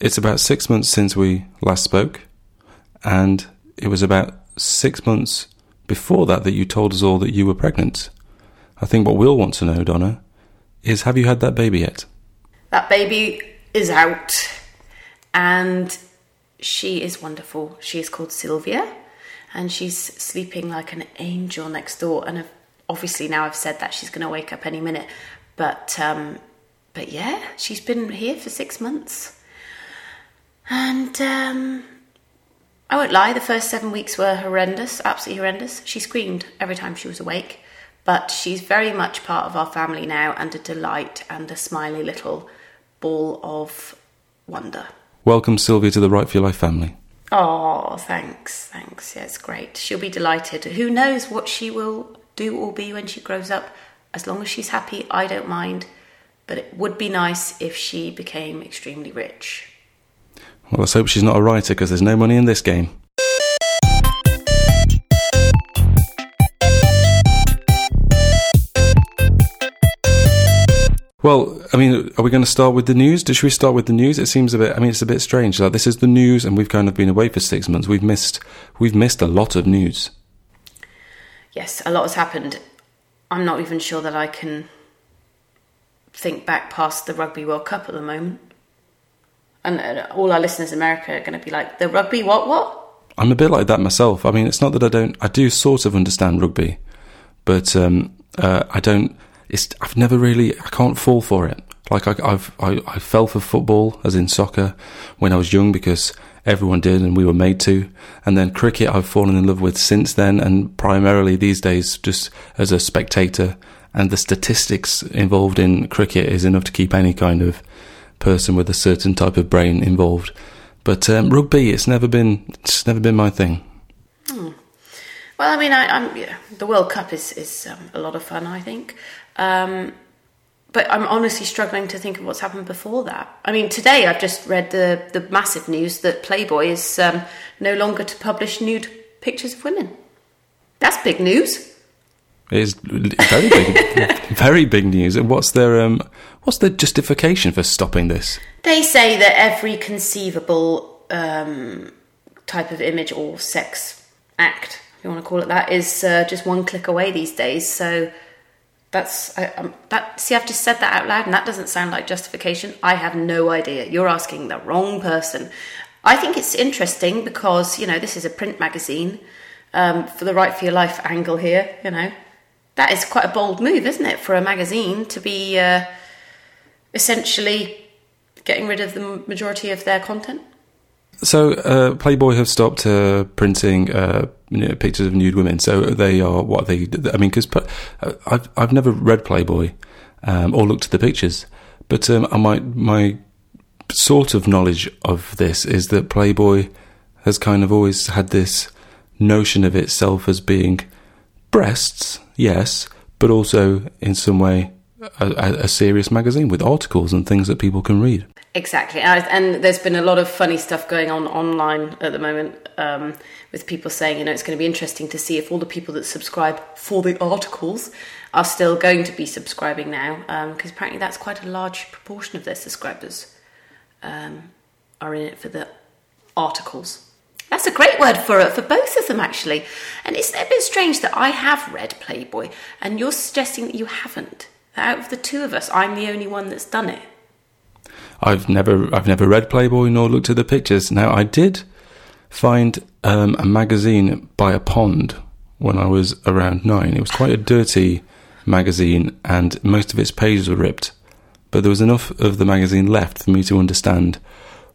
it's about six months since we last spoke, and it was about six months before that that you told us all that you were pregnant. I think what we'll want to know, Donna, is have you had that baby yet? That baby is out, and she is wonderful. She is called Sylvia, and she's sleeping like an angel next door. And obviously, now I've said that she's going to wake up any minute, but um, but yeah, she's been here for six months. And um, I won't lie, the first seven weeks were horrendous, absolutely horrendous. She screamed every time she was awake, but she's very much part of our family now and a delight and a smiley little ball of wonder. Welcome, Sylvia, to the Write for Your Life family. Oh, thanks, thanks. Yeah, it's great. She'll be delighted. Who knows what she will do or be when she grows up? As long as she's happy, I don't mind. But it would be nice if she became extremely rich. Well, let's hope she's not a writer because there's no money in this game. Well, I mean, are we going to start with the news? Should we start with the news? It seems a bit. I mean, it's a bit strange. Like this is the news, and we've kind of been away for six months. We've missed. We've missed a lot of news. Yes, a lot has happened. I'm not even sure that I can think back past the Rugby World Cup at the moment and uh, all our listeners in America are going to be like, the rugby, what, what? I'm a bit like that myself. I mean, it's not that I don't, I do sort of understand rugby, but um, uh, I don't, it's, I've never really, I can't fall for it. Like I, I've, I, I fell for football, as in soccer, when I was young because everyone did and we were made to. And then cricket I've fallen in love with since then and primarily these days just as a spectator. And the statistics involved in cricket is enough to keep any kind of person with a certain type of brain involved. But um, rugby, it's never been it's never been my thing. Hmm. Well, I mean, I, am yeah, the World Cup is is um, a lot of fun, I think. Um, but I'm honestly struggling to think of what's happened before that. I mean, today I've just read the the massive news that Playboy is um, no longer to publish nude pictures of women. That's big news. It is very big, very big news. And what's their um, what's their justification for stopping this? They say that every conceivable um, type of image or sex act, if you want to call it that, is uh, just one click away these days. So that's I, um, that. See, I've just said that out loud, and that doesn't sound like justification. I have no idea. You're asking the wrong person. I think it's interesting because you know this is a print magazine. Um, for the write for your life angle here, you know, that is quite a bold move, isn't it, for a magazine to be uh, essentially getting rid of the majority of their content? So, uh, Playboy have stopped uh, printing uh, you know, pictures of nude women. So they are what they. I mean, because uh, I've I've never read Playboy um, or looked at the pictures, but um, my my sort of knowledge of this is that Playboy has kind of always had this notion of itself as being breasts, yes, but also in some way a, a, serious magazine with articles and things that people can read. Exactly, and there's been a lot of funny stuff going on online at the moment um, with people saying, you know, it's going to be interesting to see if all the people that subscribe for the articles are still going to be subscribing now, because um, apparently that's quite a large proportion of their subscribers um, are in it for the articles. That's a great word for for both of them, actually. And it's a bit strange that I have read Playboy, and you're suggesting that you haven't. That out of the two of us, I'm the only one that's done it. I've never, I've never read Playboy nor looked at the pictures. Now, I did find um, a magazine by a pond when I was around nine. It was quite a dirty magazine, and most of its pages were ripped. But there was enough of the magazine left for me to understand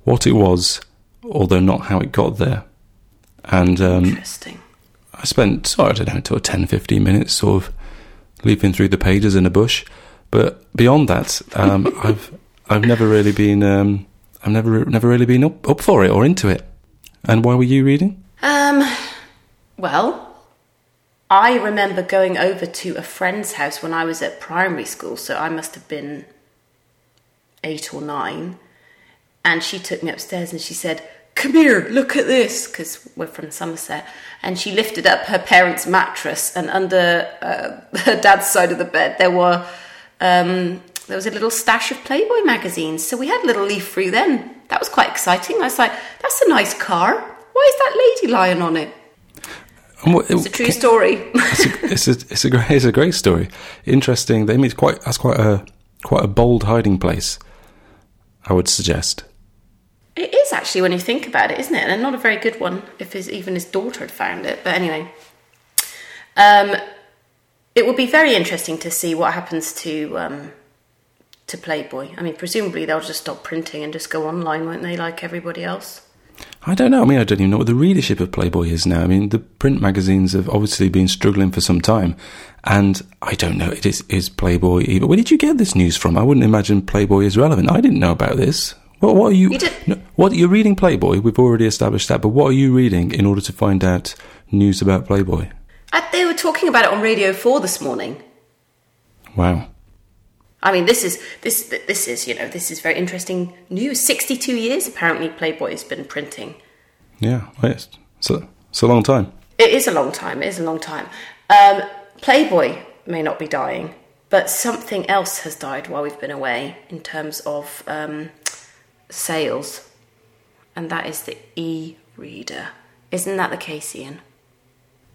what it was although not how it got there. And um, interesting. I spent, sorry, I don't know, until 10, 15 minutes sort of leaping through the pages in a bush. But beyond that, um, I've I've never really been um, I've never never really been up, up for it or into it. And why were you reading? Um, well, I remember going over to a friend's house when I was at primary school, so I must have been eight or nine. And she took me upstairs and she said, come here, look at this, because we're from Somerset. And she lifted up her parents' mattress, and under uh, her dad's side of the bed, there were um, there was a little stash of Playboy magazines. So we had a little leaf through then. That was quite exciting. I was like, that's a nice car. Why is that lady lying on it? What, it's a true story. it's, a, it's, a, it's, a, great, it's a great story. Interesting. I mean, it's quite that's quite a quite a bold hiding place. I would suggest. It is actually when you think about it, isn't it? And not a very good one if his, even his daughter had found it. But anyway, um, it would be very interesting to see what happens to um, to Playboy. I mean, presumably they'll just stop printing and just go online, won't they? Like everybody else. I don't know. I mean, I don't even know what the readership of Playboy is now. I mean, the print magazines have obviously been struggling for some time, and I don't know. It is is Playboy even? Where did you get this news from? I wouldn't imagine Playboy is relevant. I didn't know about this. What, what are you? you what you're reading Playboy? We've already established that. But what are you reading in order to find out news about Playboy? Uh, they were talking about it on Radio Four this morning. Wow. I mean, this is this this is you know this is very interesting news. Sixty-two years apparently Playboy has been printing. Yeah, it's a, it's a long time. It is a long time. It is a long time. Um, Playboy may not be dying, but something else has died while we've been away in terms of um, sales, and that is the e-reader. Isn't that the case, Ian?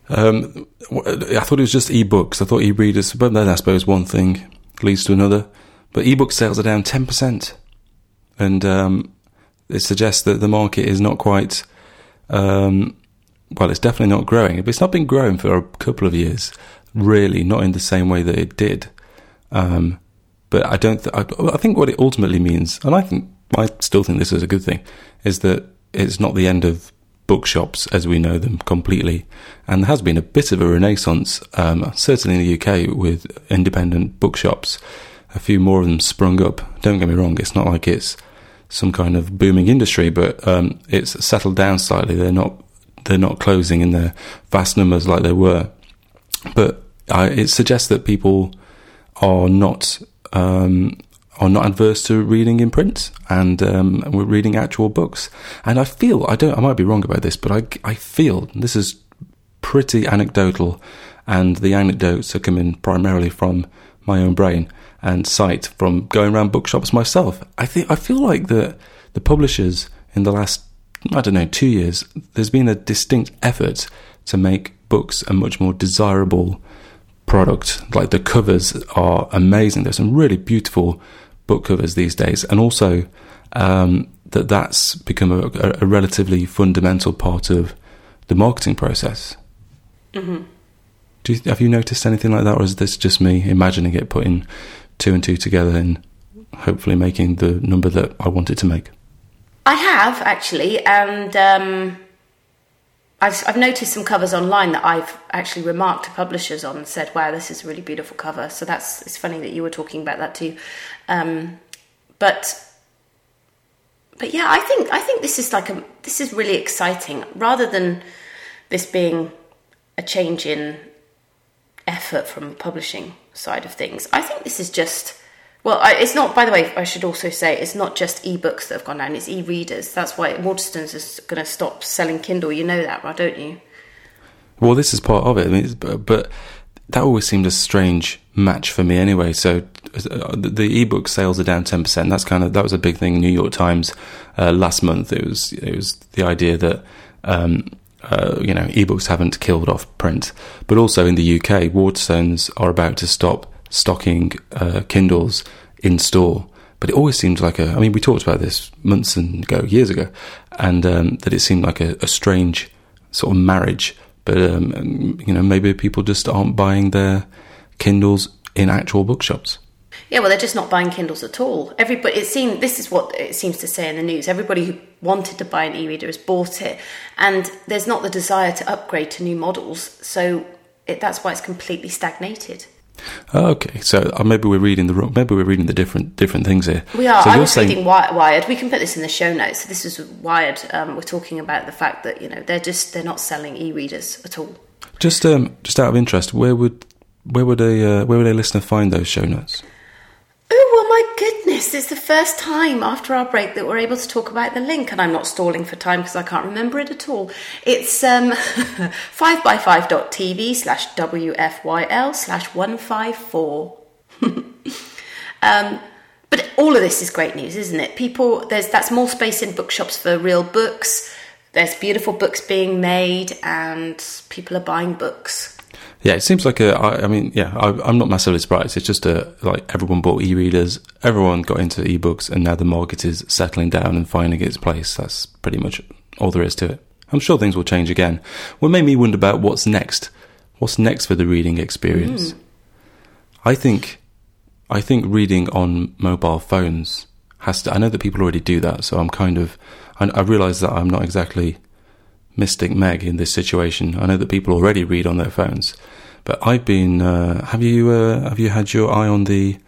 Um, I thought it was just e-books. I thought e-readers, but then I suppose one thing leads to another. But ebook sales are down 10%. And um, it suggests that the market is not quite, um, well, it's definitely not growing. It's not been growing for a couple of years, really, not in the same way that it did. Um, but I don't, th- I, I think what it ultimately means, and I think, I still think this is a good thing, is that it's not the end of bookshops as we know them completely. And there has been a bit of a renaissance, um, certainly in the UK, with independent bookshops. A few more of them sprung up. Don't get me wrong, it's not like it's some kind of booming industry, but um, it's settled down slightly. They're not they're not closing in their vast numbers like they were. But I, it suggests that people are not um, are not adverse to reading in print and um, we're reading actual books. And I feel I don't I might be wrong about this, but I I feel this is pretty anecdotal, and the anecdotes are coming primarily from my own brain and sight from going around bookshops myself. I think I feel like the the publishers in the last I don't know two years there's been a distinct effort to make books a much more desirable product. Like the covers are amazing. There's some really beautiful book covers these days, and also um, that that's become a, a, relatively fundamental part of the marketing process. Mm-hmm. You, have you noticed anything like that, or is this just me imagining it, putting two and two together, and hopefully making the number that I wanted to make? I have actually, and um, I've, I've, noticed some covers online that I've actually remarked to publishers on and said, "Wow, this is a really beautiful cover." So that's it's funny that you were talking about that too. Um, but but yeah, I think I think this is like a this is really exciting. Rather than this being a change in effort from the publishing side of things, I think this is just well, I, it's not. By the way, I should also say it's not just ebooks that have gone down; it's e-readers. That's why Waterstones is going to stop selling Kindle. You know that, right? Don't you? Well, this is part of it. I mean, but that always seemed a strange match for me anyway. So uh, the ebook sales are down ten percent. That's kind of that was a big thing. New York Times uh, last month. It was it was the idea that. Um, uh, you know, ebooks haven't killed off print, but also in the UK, Waterstones are about to stop stocking uh, Kindles in store. But it always seemed like a. I mean, we talked about this months and ago, years ago, and um, that it seemed like a, a strange sort of marriage but um, you know, maybe people just aren't buying their Kindles in actual bookshops. Yeah, well, they're just not buying Kindles at all. Everybody, it seems this is what it seems to say in the news. Everybody who wanted to buy an e-reader has bought it, and there's not the desire to upgrade to new models. So it, that's why it's completely stagnated. Okay, so uh, maybe we're reading the wrong. Maybe we're reading the different different things here. We are. So I was saying, reading Wired. We can put this in the show notes. So this is Wired. Um, we're talking about the fact that you know they're just they're not selling e-readers at all. Just um, just out of interest, where would where would a uh, where would a listener find those show notes? Oh, well, my goodness. It's the first time after our break that we're able to talk about the link, and I'm not stalling for time because I can't remember it at all. It's um, 5by5.tv slash WFYL slash 154. Um, but all of this is great news, isn't it? People, there's that's more space in bookshops for real books. There's beautiful books being made, and people are buying books. Yeah, it seems like a. I, I mean, yeah, I, I'm not massively surprised. It's just a like everyone bought e-readers, everyone got into ebooks, and now the market is settling down and finding its place. That's pretty much all there is to it. I'm sure things will change again. What made me wonder about what's next. What's next for the reading experience? Hmm. I think, I think reading on mobile phones has to. I know that people already do that, so I'm kind of. I, I realise that I'm not exactly Mystic Meg in this situation. I know that people already read on their phones, but I've been. Uh, have you uh, have you had your eye on the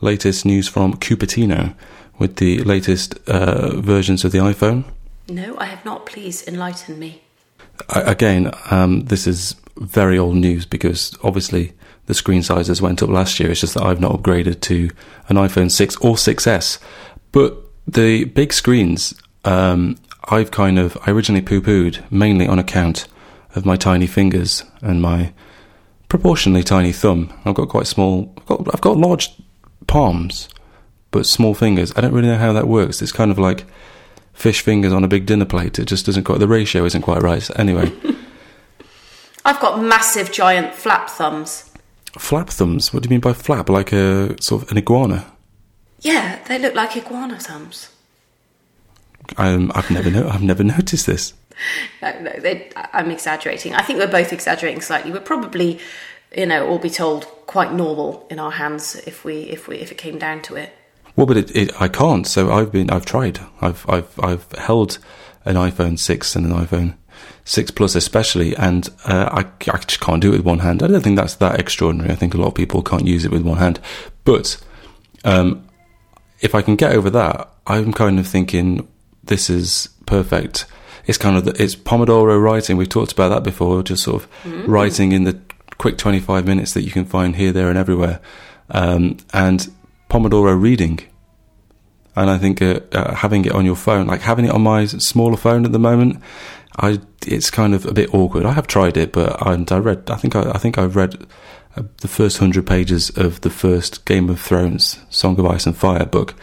latest news from Cupertino with the latest uh, versions of the iPhone? No, I have not. Please enlighten me. I, again, um, this is very old news because obviously the screen sizes went up last year. It's just that I've not upgraded to an iPhone 6 or 6S. But the big screens, um, I've kind of, I originally poo pooed mainly on account of my tiny fingers and my proportionally tiny thumb. I've got quite small, I've got, I've got large palms, but small fingers. I don't really know how that works. It's kind of like fish fingers on a big dinner plate. It just doesn't quite, the ratio isn't quite right. Anyway. I've got massive, giant flap thumbs. Flap thumbs? What do you mean by flap? Like a sort of an iguana? Yeah, they look like iguana thumbs. Um, I've never no- I've never noticed this. No, no, they, I'm exaggerating. I think we're both exaggerating slightly. We're probably, you know, all be told, quite normal in our hands if we if we if it came down to it. Well, but it, it I can't. So I've been I've tried. I've I've I've held an iPhone six and an iPhone six plus especially, and uh, I I just can't do it with one hand. I don't think that's that extraordinary. I think a lot of people can't use it with one hand, but um, if I can get over that, I'm kind of thinking this is perfect. It's kind of the, it's Pomodoro writing. We've talked about that before. Just sort of Mm. writing in the quick 25 minutes that you can find here, there, and everywhere, um, and Pomodoro reading. And I think uh, uh, having it on your phone, like having it on my smaller phone at the moment, I it's kind of a bit awkward. I have tried it, but I, I read. I think I, I think I've read uh, the first hundred pages of the first Game of Thrones Song of Ice and Fire book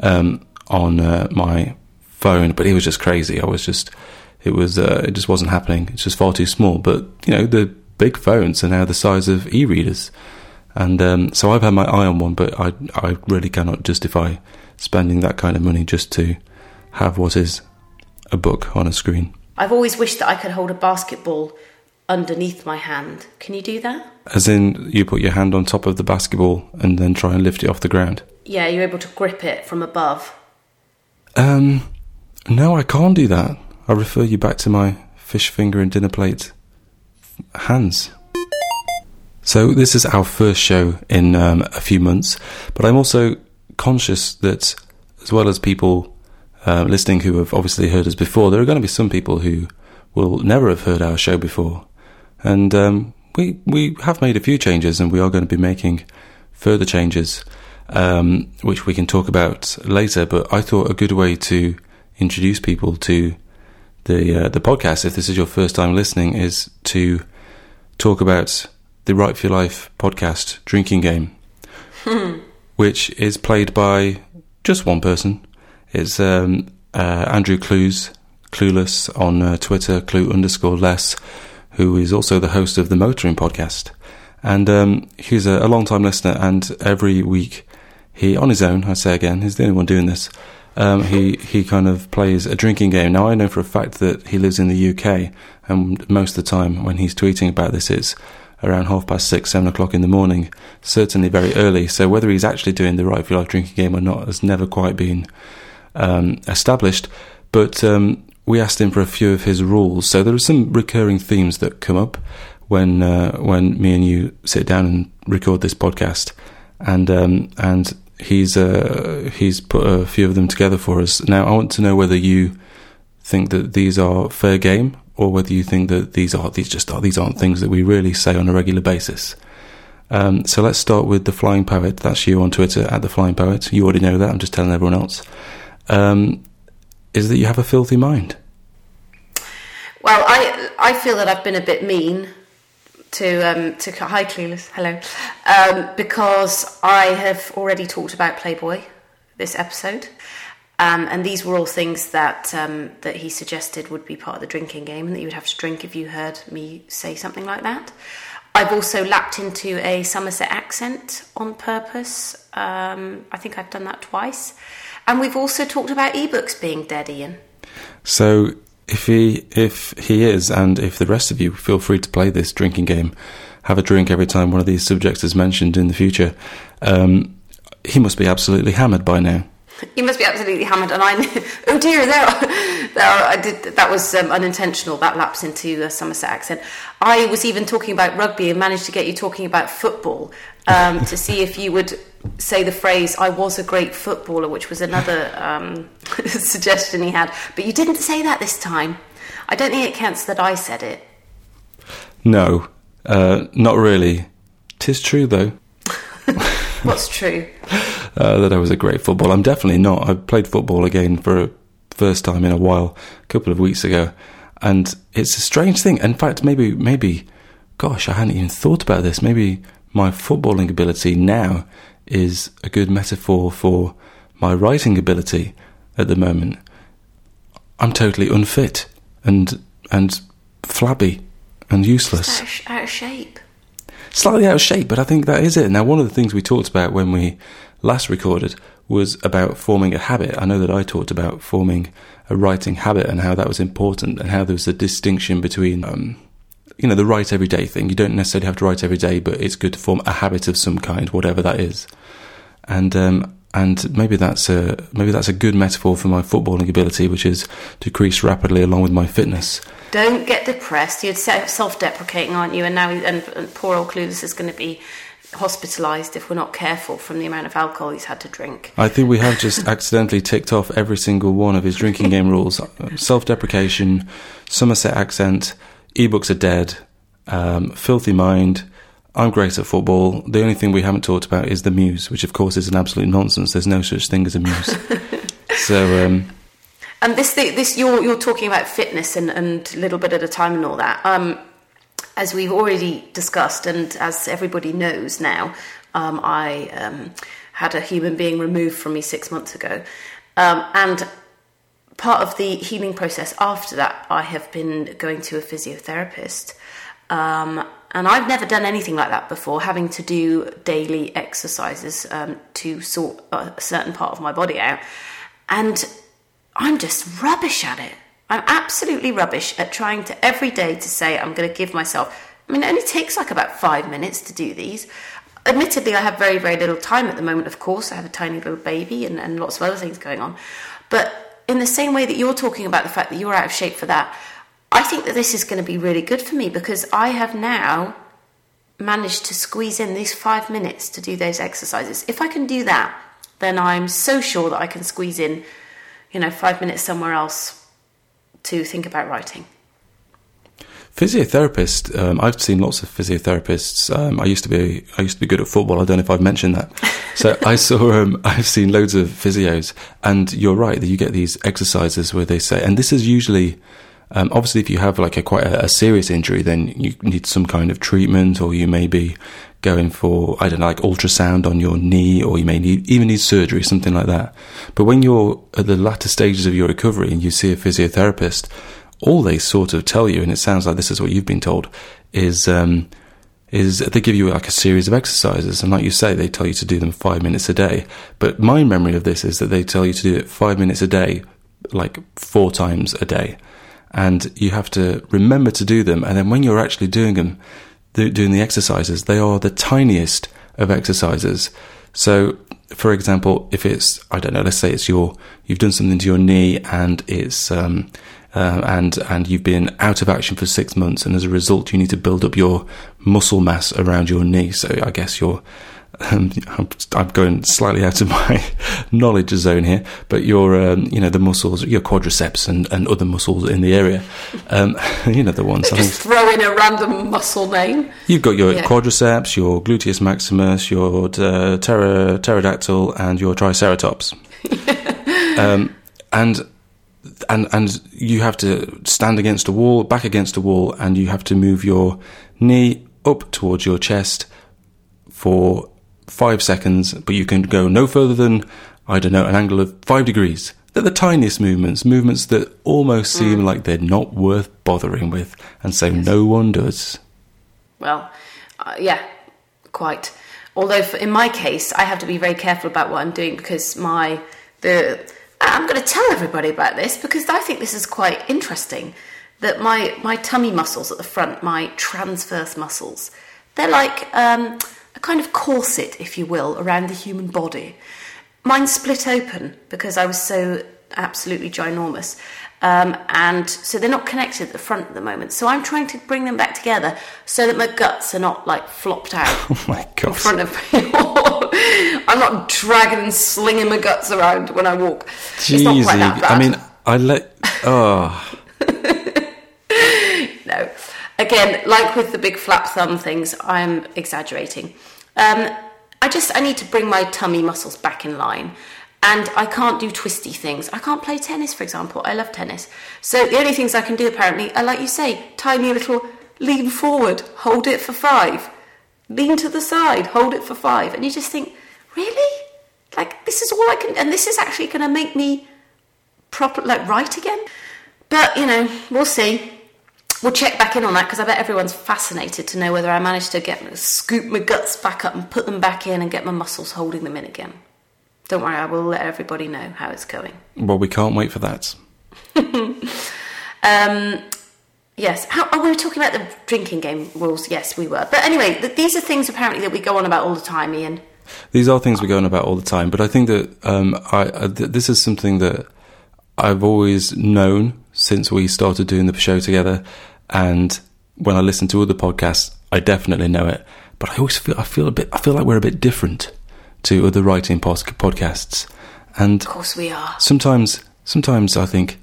um, on uh, my phone, but it was just crazy. I was just it was uh, it just wasn't happening. It's just far too small. But you know the big phones are now the size of e-readers, and um, so I've had my eye on one, but I I really cannot justify spending that kind of money just to have what is a book on a screen. I've always wished that I could hold a basketball underneath my hand. Can you do that? As in, you put your hand on top of the basketball and then try and lift it off the ground. Yeah, you're able to grip it from above. Um, no, I can't do that. I refer you back to my fish finger and dinner plate hands. So this is our first show in um, a few months, but I'm also conscious that, as well as people uh, listening who have obviously heard us before, there are going to be some people who will never have heard our show before, and um, we we have made a few changes, and we are going to be making further changes, um, which we can talk about later. But I thought a good way to introduce people to the uh, the podcast, if this is your first time listening, is to talk about the Write for Your Life podcast drinking game, which is played by just one person. It's um, uh, Andrew Clues, Clueless on uh, Twitter, Clue underscore less, who is also the host of the Motoring podcast. And um, he's a, a long time listener, and every week he, on his own, I say again, he's the only one doing this. Um, he he kind of plays a drinking game. Now I know for a fact that he lives in the UK, and most of the time when he's tweeting about this, it's around half past six, seven o'clock in the morning, certainly very early. So whether he's actually doing the write for life drinking game or not has never quite been um, established. But um, we asked him for a few of his rules. So there are some recurring themes that come up when uh, when me and you sit down and record this podcast, and um, and he's uh, he's put a few of them together for us. Now I want to know whether you think that these are fair game or whether you think that these are these just are these aren't things that we really say on a regular basis. Um, so let's start with the Flying Poet. That's you on Twitter at the Flying Poet. You already know that. I'm just telling everyone else. Um, is that you have a filthy mind? Well, I I feel that I've been a bit mean to um, to hi Clueless, hello, um, because I have already talked about Playboy this episode, um, and these were all things that um, that he suggested would be part of the drinking game, and that you would have to drink if you heard me say something like that. I've also lapped into a Somerset accent on purpose. Um, I think I've done that twice, and we've also talked about ebooks being dead, Ian. So if he if he is, and if the rest of you feel free to play this drinking game, have a drink every time one of these subjects is mentioned in the future. Um, he must be absolutely hammered by now. You must be absolutely hammered, and I. Oh dear, there, there. Are, I did. That was um, unintentional. That lapse into a Somerset accent. I was even talking about rugby and managed to get you talking about football um, to see if you would say the phrase "I was a great footballer," which was another um, suggestion he had. But you didn't say that this time. I don't think it counts that I said it. No, uh, not really. Tis true though. What's true? uh, that I was a great footballer. I'm definitely not. I played football again for a first time in a while, a couple of weeks ago, and it's a strange thing. In fact, maybe, maybe, gosh, I hadn't even thought about this. Maybe my footballing ability now is a good metaphor for my writing ability at the moment. I'm totally unfit and and flabby and useless. Out of, out of shape. Slightly out of shape, but I think that is it. Now, one of the things we talked about when we last recorded was about forming a habit. I know that I talked about forming a writing habit and how that was important and how there was a distinction between, um, you know, the write every day thing. You don't necessarily have to write every day, but it's good to form a habit of some kind, whatever that is. And um, and maybe that's a maybe that's a good metaphor for my footballing ability, which is decreased rapidly along with my fitness. Don't get depressed. You're self-deprecating, aren't you? And now, and, and poor old Clueless is going to be hospitalised if we're not careful from the amount of alcohol he's had to drink. I think we have just accidentally ticked off every single one of his drinking game rules: self-deprecation, Somerset accent, ebooks are dead, um, filthy mind I'm great at football. The only thing we haven't talked about is the muse, which of course is an absolute nonsense. There's no such thing as a muse. so, um, and this this you're you're talking about fitness and and a little bit at a time and all that. Um, as we've already discussed, and as everybody knows now, um, I um, had a human being removed from me six months ago, um, and part of the healing process after that, I have been going to a physiotherapist. Um, and I've never done anything like that before, having to do daily exercises um, to sort a certain part of my body out. And I'm just rubbish at it. I'm absolutely rubbish at trying to every day to say I'm going to give myself. I mean, it only takes like about five minutes to do these. Admittedly, I have very, very little time at the moment, of course. I have a tiny little baby and, and lots of other things going on. But in the same way that you're talking about the fact that you're out of shape for that, I think that this is going to be really good for me because I have now managed to squeeze in these five minutes to do those exercises. If I can do that, then I'm so sure that I can squeeze in, you know, five minutes somewhere else to think about writing. Physiotherapist. Um, I've seen lots of physiotherapists. Um, I used to be I used to be good at football. I don't know if I've mentioned that. So I saw um, I've seen loads of physios, and you're right that you get these exercises where they say, and this is usually um, obviously, if you have like a quite a, a, serious injury, then you need some kind of treatment, or you may be going for I don't know, like ultrasound on your knee, or you may need even need surgery, something like that. But when you're at the latter stages of your recovery and you see a physiotherapist, all they sort of tell you, and it sounds like this is what you've been told, is um, is they give you like a series of exercises, and like you say, they tell you to do them five minutes a day. But my memory of this is that they tell you to do it five minutes a day, like four times a day and you have to remember to do them. And then when you're actually doing them, doing the exercises, they are the tiniest of exercises. So, for example, if it's I don't know, let's say it's your you've done something to your knee and it's um, uh, and and you've been out of action for six months, and as a result, you need to build up your muscle mass around your knee. So I guess you're um, I'm going slightly out of my knowledge zone here, but your, um, you know, the muscles, your quadriceps and, and other muscles in the area, um, you know, the ones. Just throw in a random muscle name. You've got your yeah. quadriceps, your gluteus maximus, your uh, pter- pterodactyl, and your triceratops. um, and and and you have to stand against a wall, back against a wall, and you have to move your knee up towards your chest for five seconds, but you can go no further than, I don't know, an angle of five degrees. They're the tiniest movements, movements that almost seem like they're not worth bothering with, and so no one does. Well, uh, yeah, quite. Although for, in my case, I have to be very careful about what I'm doing because my the I'm going to tell everybody about this because I think this is quite interesting. That my my tummy muscles at the front, my transverse muscles, they're like um, a kind of corset, if you will, around the human body. Mine split open because I was so absolutely ginormous. Um, and so they're not connected at the front at the moment. So I'm trying to bring them back together so that my guts are not like flopped out Oh my in front of me. I'm not dragging and slinging my guts around when I walk. It's not quite that Jeezy. I mean, I let. Oh, no. Again, like with the big flap thumb things, I'm exaggerating. Um, I just I need to bring my tummy muscles back in line, and I can't do twisty things. I can't play tennis, for example. I love tennis, so the only things I can do apparently are like you say, tiny little lean forward, hold it for five, lean to the side, hold it for five, and you just think, really, like this is all I can, and this is actually going to make me proper like right again. But you know, we'll see. We'll check back in on that because I bet everyone's fascinated to know whether I managed to get scoop my guts back up and put them back in and get my muscles holding them in again. Don't worry, I will let everybody know how it's going. well, we can't wait for that. Um, yes, how, oh, we were talking about the drinking game rules. Yes, we were. But anyway, th- these are things apparently that we go on about all the time, Ian. These are things we go on about all the time, but I think that um, I, I, th- this is something that I've always known since we started doing the show together. And when I listen to other podcasts, I definitely know it. But I always feel I feel a bit I feel like we're a bit different to other writing pos- podcasts. And Of course, we are. sometimes sometimes I think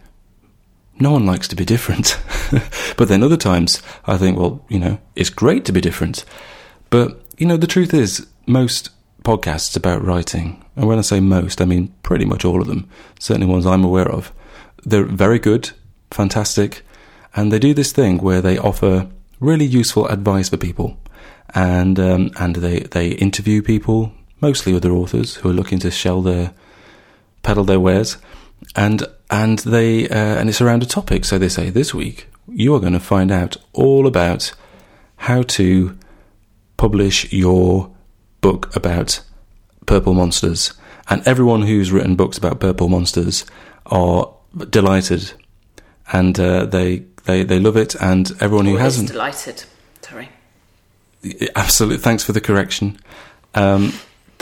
no one likes to be different. but then other times I think, well, you know, it's great to be different. But, you know, the truth is, most podcasts about writing, and when I say most, I mean pretty much all of them, certainly ones I'm aware of, they're very good, fantastic, and they do this thing where they offer really useful advice for people. And um, and they, they interview people, mostly other authors who are looking to sell their peddle their wares, and and they uh, and it's around a topic. So they say this week you are going to find out all about how to publish your book about purple monsters, and everyone who's written books about purple monsters are delighted, and uh, they they they love it, and everyone who Always hasn't delighted. Sorry. Absolutely. Thanks for the correction. Um,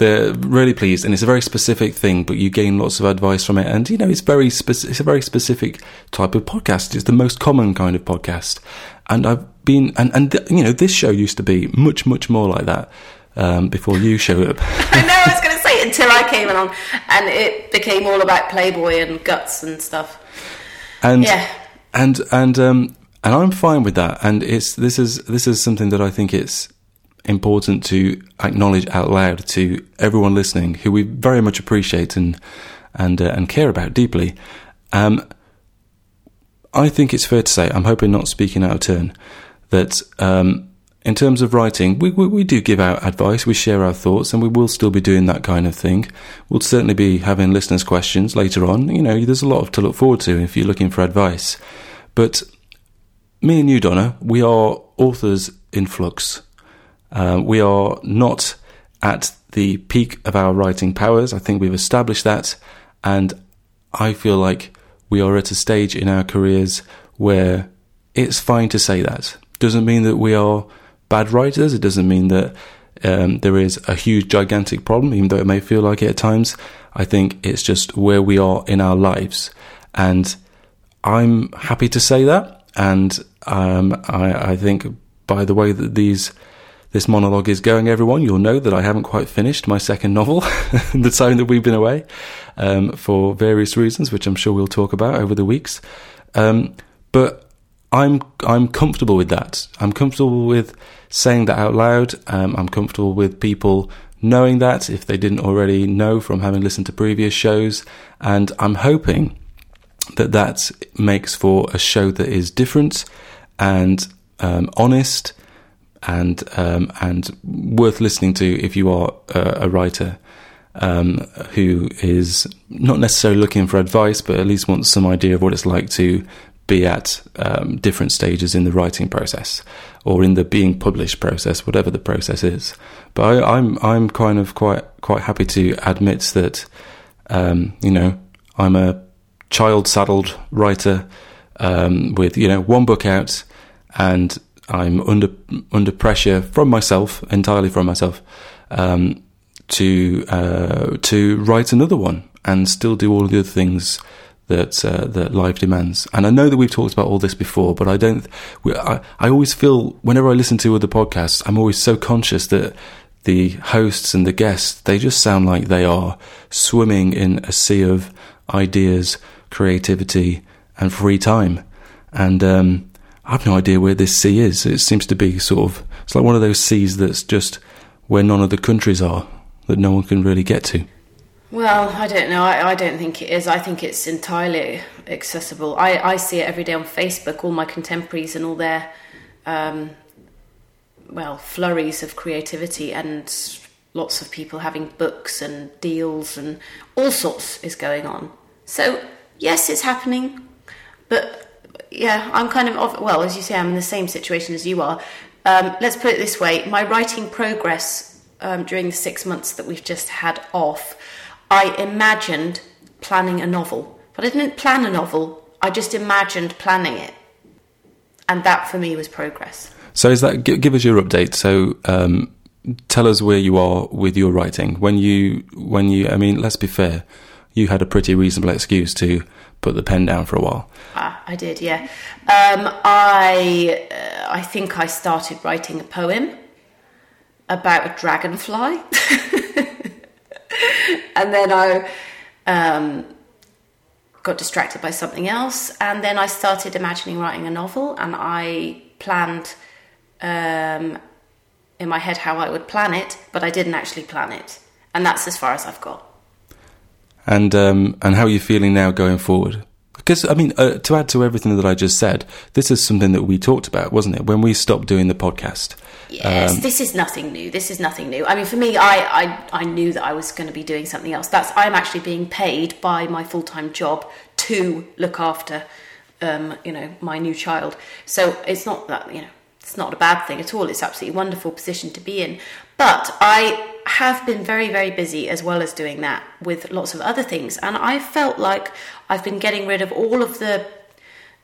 they're really pleased, and it's a very specific thing, but you gain lots of advice from it. And you know, it's very speci- it's a very specific type of podcast. It's the most common kind of podcast, and I've been and and th- you know, this show used to be much much more like that um, before you showed up. I know I was going to say until I came along, and it became all about Playboy and guts and stuff. and Yeah. and and um and I'm fine with that. And it's this is this is something that I think it's important to acknowledge out loud to everyone listening, who we very much appreciate and and uh, and care about deeply. Um, I think it's fair to say, I'm hoping not speaking out of turn, that um, in terms of writing, we, we, we do give out advice, we share our thoughts, and we will still be doing that kind of thing. We'll certainly be having listeners' questions later on. You know, there's a lot to look forward to if you're looking for advice. But me and you, Donna, we are authors in flux. Uh, we are not at the peak of our writing powers. I think we've established that. And I feel like we are at a stage in our careers where it's fine to say that. Doesn't mean that we are bad writers. It doesn't mean that um, there is a huge, gigantic problem, even though it may feel like it at times. I think it's just where we are in our lives. And I'm happy to say that. And um, I, I think by the way that these this monologue is going, everyone, you'll know that I haven't quite finished my second novel in the time that we've been away um, for various reasons, which I'm sure we'll talk about over the weeks. Um, but I'm I'm comfortable with that. I'm comfortable with saying that out loud. Um, I'm comfortable with people knowing that if they didn't already know from having listened to previous shows, and I'm hoping that that makes for a show that is different and um, honest and um, and worth listening to if you are uh, a writer um, who is not necessarily looking for advice, but at least wants some idea of what it's like to be at um, different stages in the writing process or in the being published process, whatever the process is. But I, am I'm, I'm kind of quite quite happy to admit that um, you know I'm a child saddled writer um, with you know one book out and I'm under under pressure from myself entirely from myself um, to uh, to write another one and still do all the other things that uh, that life demands. And I know that we've talked about all this before, but I don't. I, I always feel whenever I listen to other podcasts, I'm always so conscious that the hosts and the guests they just sound like they are swimming in a sea of ideas, creativity, and free time. And um, I have no idea where this sea is. It seems to be sort of it's like one of those seas that's just where none of the countries are that no one can really get to. Well, I don't know. I, I, don't think it is. I think it's entirely accessible. I, I see it every day on Facebook, all my contemporaries and all their, um, well, flurries of creativity and lots of people having books and deals and all sorts is going on. So, yes, it's happening. But yeah, I'm kind of, well, as you say, I'm in the same situation as you are. Um, let's put it this way my writing progress um, during the six months that we've just had off I imagined planning a novel, but I didn't plan a novel. I just imagined planning it, and that for me was progress. So, is that give us your update? So, um, tell us where you are with your writing. When you, when you, I mean, let's be fair, you had a pretty reasonable excuse to put the pen down for a while. Ah, I did, yeah. Um, I, uh, I think I started writing a poem about a dragonfly. and then I um, got distracted by something else, and then I started imagining writing a novel, and I planned um, in my head how I would plan it, but I didn't actually plan it, and that's as far as I've got. And um, and how are you feeling now going forward? Because I mean, uh, to add to everything that I just said, this is something that we talked about, wasn't it? When we stopped doing the podcast, Yes, um, this is nothing new. This is nothing new. I mean, for me, I, I, I knew that I was going to be doing something else. That's I'm actually being paid by my full time job to look after, um, you know, my new child. So it's not that you know it's not a bad thing at all. It's absolutely wonderful position to be in. But I have been very very busy as well as doing that with lots of other things, and I felt like I've been getting rid of all of the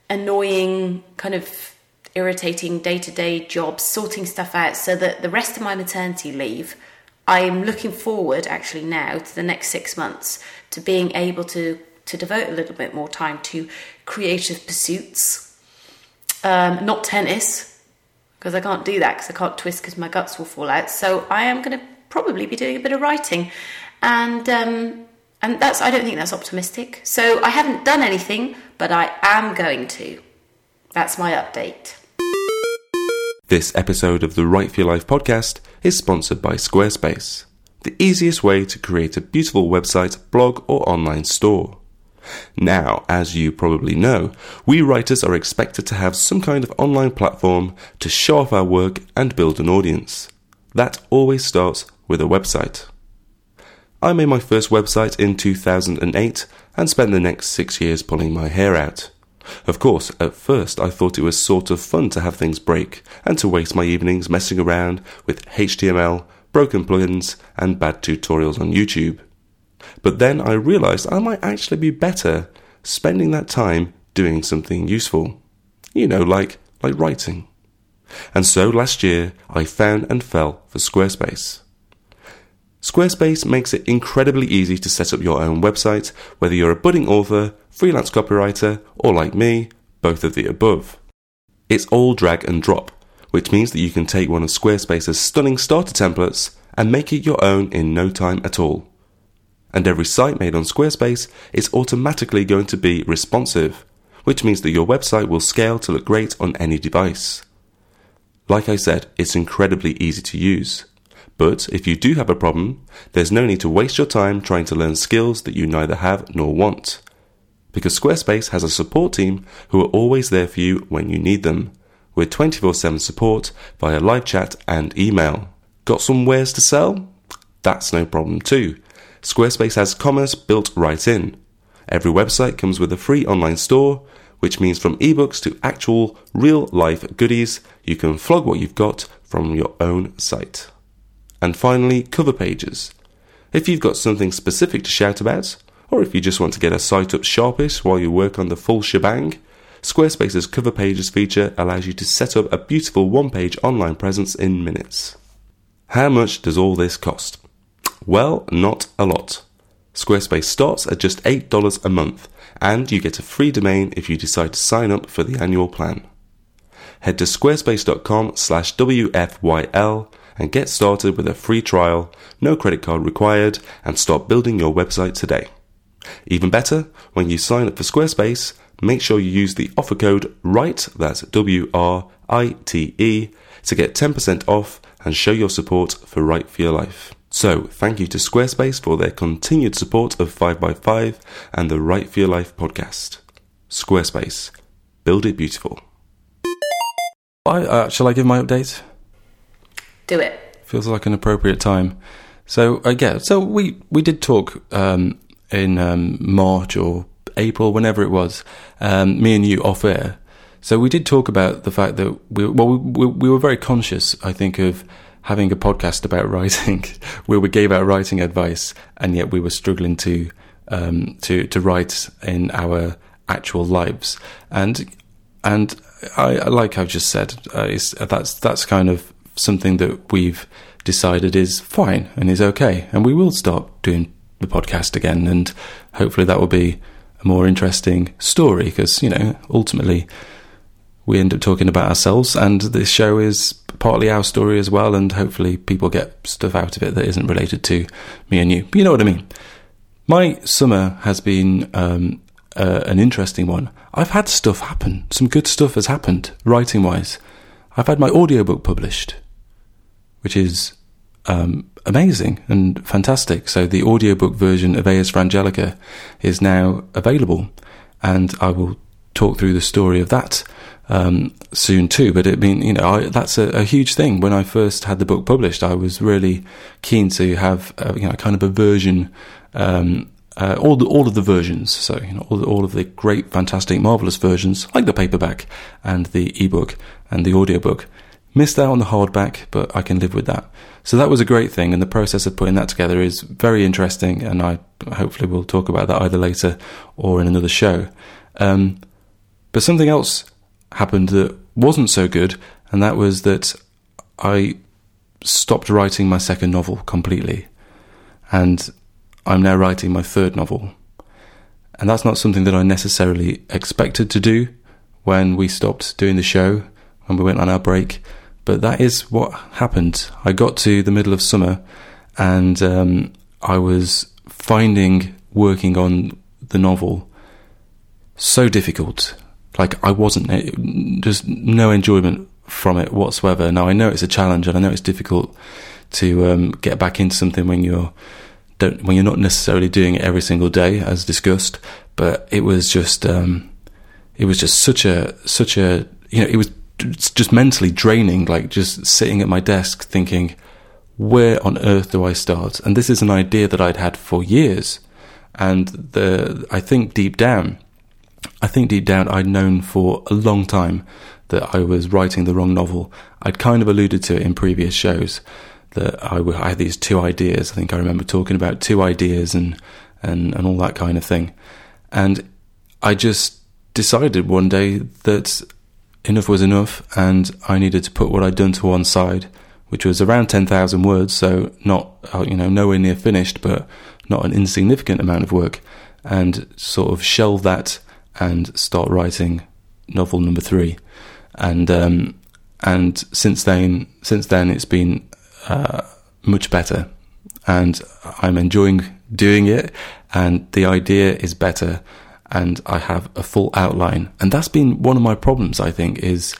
annoying kind of irritating day to day jobs, sorting stuff out so that the rest of my maternity leave, I'm looking forward actually now to the next six months to being able to, to devote a little bit more time to creative pursuits. Um, not tennis, because I can't do that because I can't twist because my guts will fall out. So I am going to probably be doing a bit of writing. And um, and that's I don't think that's optimistic. So I haven't done anything, but I am going to. That's my update. This episode of the Write for Your Life podcast is sponsored by Squarespace, the easiest way to create a beautiful website, blog, or online store. Now, as you probably know, we writers are expected to have some kind of online platform to show off our work and build an audience. That always starts with a website. I made my first website in 2008 and spent the next six years pulling my hair out. Of course, at first I thought it was sort of fun to have things break and to waste my evenings messing around with HTML, broken plugins, and bad tutorials on YouTube. But then I realized I might actually be better spending that time doing something useful. You know, like like writing. And so last year I found and fell for Squarespace. Squarespace makes it incredibly easy to set up your own website, whether you're a budding author, freelance copywriter, or like me, both of the above. It's all drag and drop, which means that you can take one of Squarespace's stunning starter templates and make it your own in no time at all. And every site made on Squarespace is automatically going to be responsive, which means that your website will scale to look great on any device. Like I said, it's incredibly easy to use. But if you do have a problem, there's no need to waste your time trying to learn skills that you neither have nor want. Because Squarespace has a support team who are always there for you when you need them, with 24 7 support via live chat and email. Got some wares to sell? That's no problem too. Squarespace has commerce built right in. Every website comes with a free online store, which means from ebooks to actual real life goodies, you can flog what you've got from your own site. And finally, cover pages. If you've got something specific to shout about, or if you just want to get a site up sharpish while you work on the full shebang, Squarespace's cover pages feature allows you to set up a beautiful one page online presence in minutes. How much does all this cost? Well, not a lot. Squarespace starts at just $8 a month, and you get a free domain if you decide to sign up for the annual plan. Head to squarespace.com slash WFYL and get started with a free trial, no credit card required, and start building your website today. Even better, when you sign up for Squarespace, make sure you use the offer code WRITE, that's W R I T E, to get 10% off and show your support for Write for Your Life. So, thank you to Squarespace for their continued support of 5by5 and the Write for Your Life podcast. Squarespace. Build it beautiful. I, uh, shall I give my update? Do it. Feels like an appropriate time. So, uh, yeah, so we, we did talk um, in um, March or April, whenever it was, um, me and you off air. So we did talk about the fact that we, well, we, we were very conscious, I think, of having a podcast about writing where we gave out writing advice and yet we were struggling to um, to to write in our actual lives and and I like I've just said uh, that's that's kind of something that we've decided is fine and is okay and we will start doing the podcast again and hopefully that will be a more interesting story because you know ultimately we end up talking about ourselves, and this show is partly our story as well, and hopefully people get stuff out of it that isn't related to me and you. But you know what I mean. My summer has been um, uh, an interesting one. I've had stuff happen. Some good stuff has happened, writing wise. I've had my audiobook published, which is um, amazing and fantastic. So the audiobook version of Ars Frangelica is now available, and I will talk through the story of that um, soon too. But it mean you know I, that's a, a, huge thing. When I first had the book published, I was really keen to have a, you know kind of a version. Um, uh, all the all of the versions, so you know all, all of the great, fantastic, marvelous versions, like the paperback and the ebook and the audiobook. Missed out on the hardback, but I can live with that. So that was a great thing, and the process of putting that together is very interesting, and I hopefully will talk about that either later or in another show. Um, but something else happened that wasn't so good, and that was that I stopped writing my second novel completely. And I'm now writing my third novel. And that's not something that I necessarily expected to do when we stopped doing the show, when we went on our break. But that is what happened. I got to the middle of summer and um, I was finding working on the novel so difficult like I wasn't just no enjoyment from it whatsoever. Now I know it's a challenge and I know it's difficult to um, get back into something when you're don't when you're not necessarily doing it every single day as discussed. But it was just um, it was just such a such a you know it was just mentally draining. Like just sitting at my desk thinking, where on earth do I start? And this is an idea that I'd had for years, and the I think deep down I think deep down I'd known for a long time that I was writing the wrong novel. I'd kind of alluded to it in previous shows that I, I had these two ideas. I think I remember talking about two ideas and, and, and all that kind of thing. And I just decided one day that enough was enough and I needed to put what I'd done to one side, which was around 10,000 words. So not, uh, you know, nowhere near finished, but not an insignificant amount of work and sort of shelve that and start writing novel number three. And um, and since then, since then, it's been uh, much better, and I'm enjoying doing it. And the idea is better, and I have a full outline. And that's been one of my problems. I think is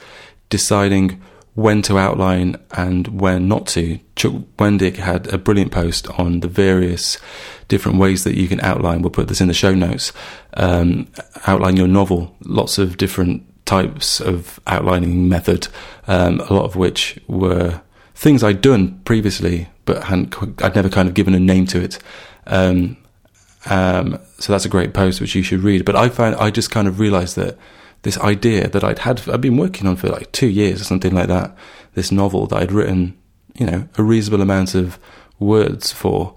deciding when to outline and when not to. Chuck Wendig had a brilliant post on the various different ways that you can outline. We'll put this in the show notes. Um, outline your novel. Lots of different types of outlining method, um, a lot of which were things I'd done previously, but I'd never kind of given a name to it. Um, um, so that's a great post which you should read. But I found I just kind of realised that this idea that I'd had I'd been working on for like two years or something like that. This novel that I'd written, you know, a reasonable amount of words for.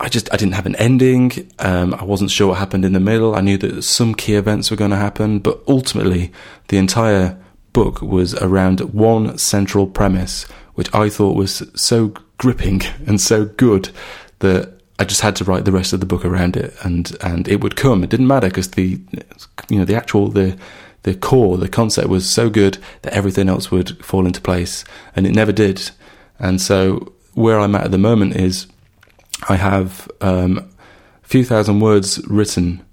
I just I didn't have an ending. Um, I wasn't sure what happened in the middle. I knew that some key events were going to happen, but ultimately the entire book was around one central premise, which I thought was so gripping and so good that I just had to write the rest of the book around it, and and it would come. It didn't matter because the you know the actual the the core the concept was so good that everything else would fall into place, and it never did. And so where I'm at at the moment is I have um, a few thousand words written,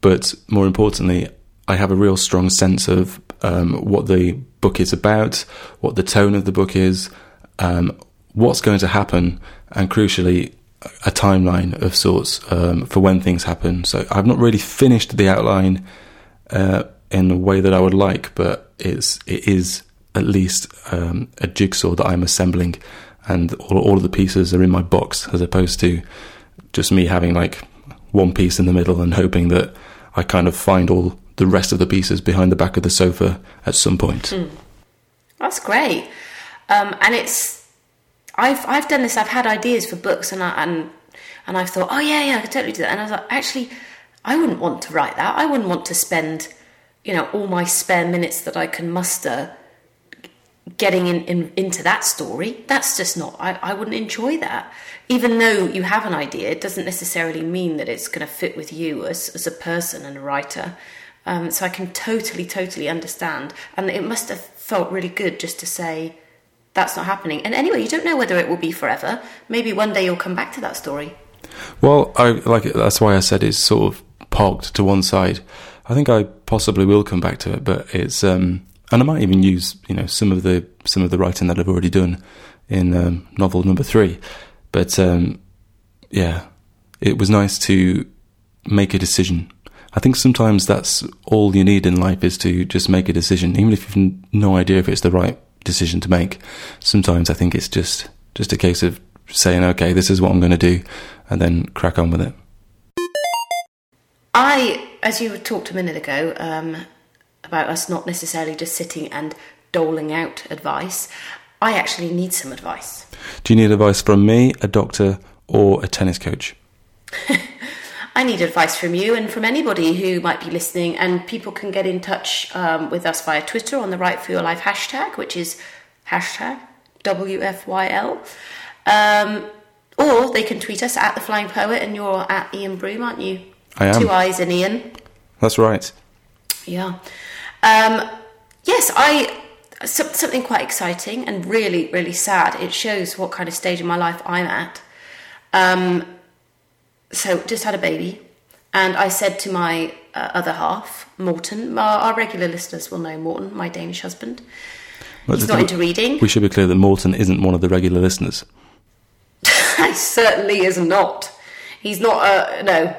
but more importantly, I have a real strong sense of um, what the book is about, what the tone of the book is, um, what's going to happen, and crucially, a timeline of sorts um, for when things happen. So I've not really finished the outline uh, in the way that I would like, but it's it is at least um, a jigsaw that I'm assembling, and all, all of the pieces are in my box, as opposed to just me having like one piece in the middle and hoping that I kind of find all the rest of the pieces behind the back of the sofa at some point. Mm. That's great, um, and it's I've I've done this. I've had ideas for books, and I, and and I've thought, oh yeah, yeah, I could totally do that. And I was like, actually, I wouldn't want to write that. I wouldn't want to spend, you know, all my spare minutes that I can muster getting in, in, into that story. That's just not. I, I wouldn't enjoy that. Even though you have an idea, it doesn't necessarily mean that it's going to fit with you as as a person and a writer. Um, so I can totally, totally understand. And it must have felt really good just to say that's not happening. And anyway, you don't know whether it will be forever. Maybe one day you'll come back to that story. Well, I like that's why I said it's sort of pogged to one side. I think I possibly will come back to it, but it's um, and I might even use you know some of the some of the writing that I've already done in um, novel number three. But um, yeah, it was nice to make a decision. I think sometimes that's all you need in life is to just make a decision, even if you've no idea if it's the right decision to make. Sometimes I think it's just just a case of saying, "Okay, this is what I'm going to do," and then crack on with it. I, as you talked a minute ago um, about us not necessarily just sitting and doling out advice, I actually need some advice. Do you need advice from me, a doctor, or a tennis coach? I need advice from you and from anybody who might be listening. And people can get in touch um, with us via Twitter on the Write for Your Life hashtag, which is hashtag WFYL. Um, or they can tweet us at The Flying Poet, and you're at Ian Broom, aren't you? I am. Two eyes in Ian. That's right. Yeah. Um, yes, I something quite exciting and really, really sad. It shows what kind of stage in my life I'm at. Um, so just had a baby, and I said to my uh, other half, Morton, our, our, regular listeners will know Morton, my Danish husband. Well, He's not into reading. We should be clear that Morton isn't one of the regular listeners. he certainly is not. He's not. Uh, no,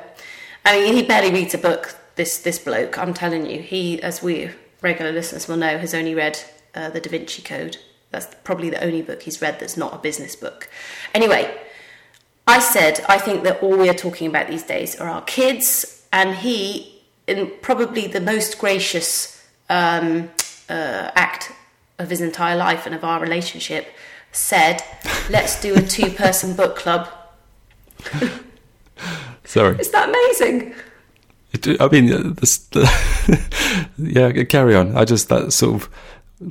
I mean he barely reads a book. This this bloke, I'm telling you, he, as we regular listeners will know, has only read uh, the Da Vinci Code. That's probably the only book he's read that's not a business book. Anyway, I said, I think that all we are talking about these days are our kids, and he, in probably the most gracious um, uh, act of his entire life and of our relationship, said, Let's do a two person book club. Sorry. Is that amazing? It, I mean, uh, the, yeah, carry on. I just, that's sort of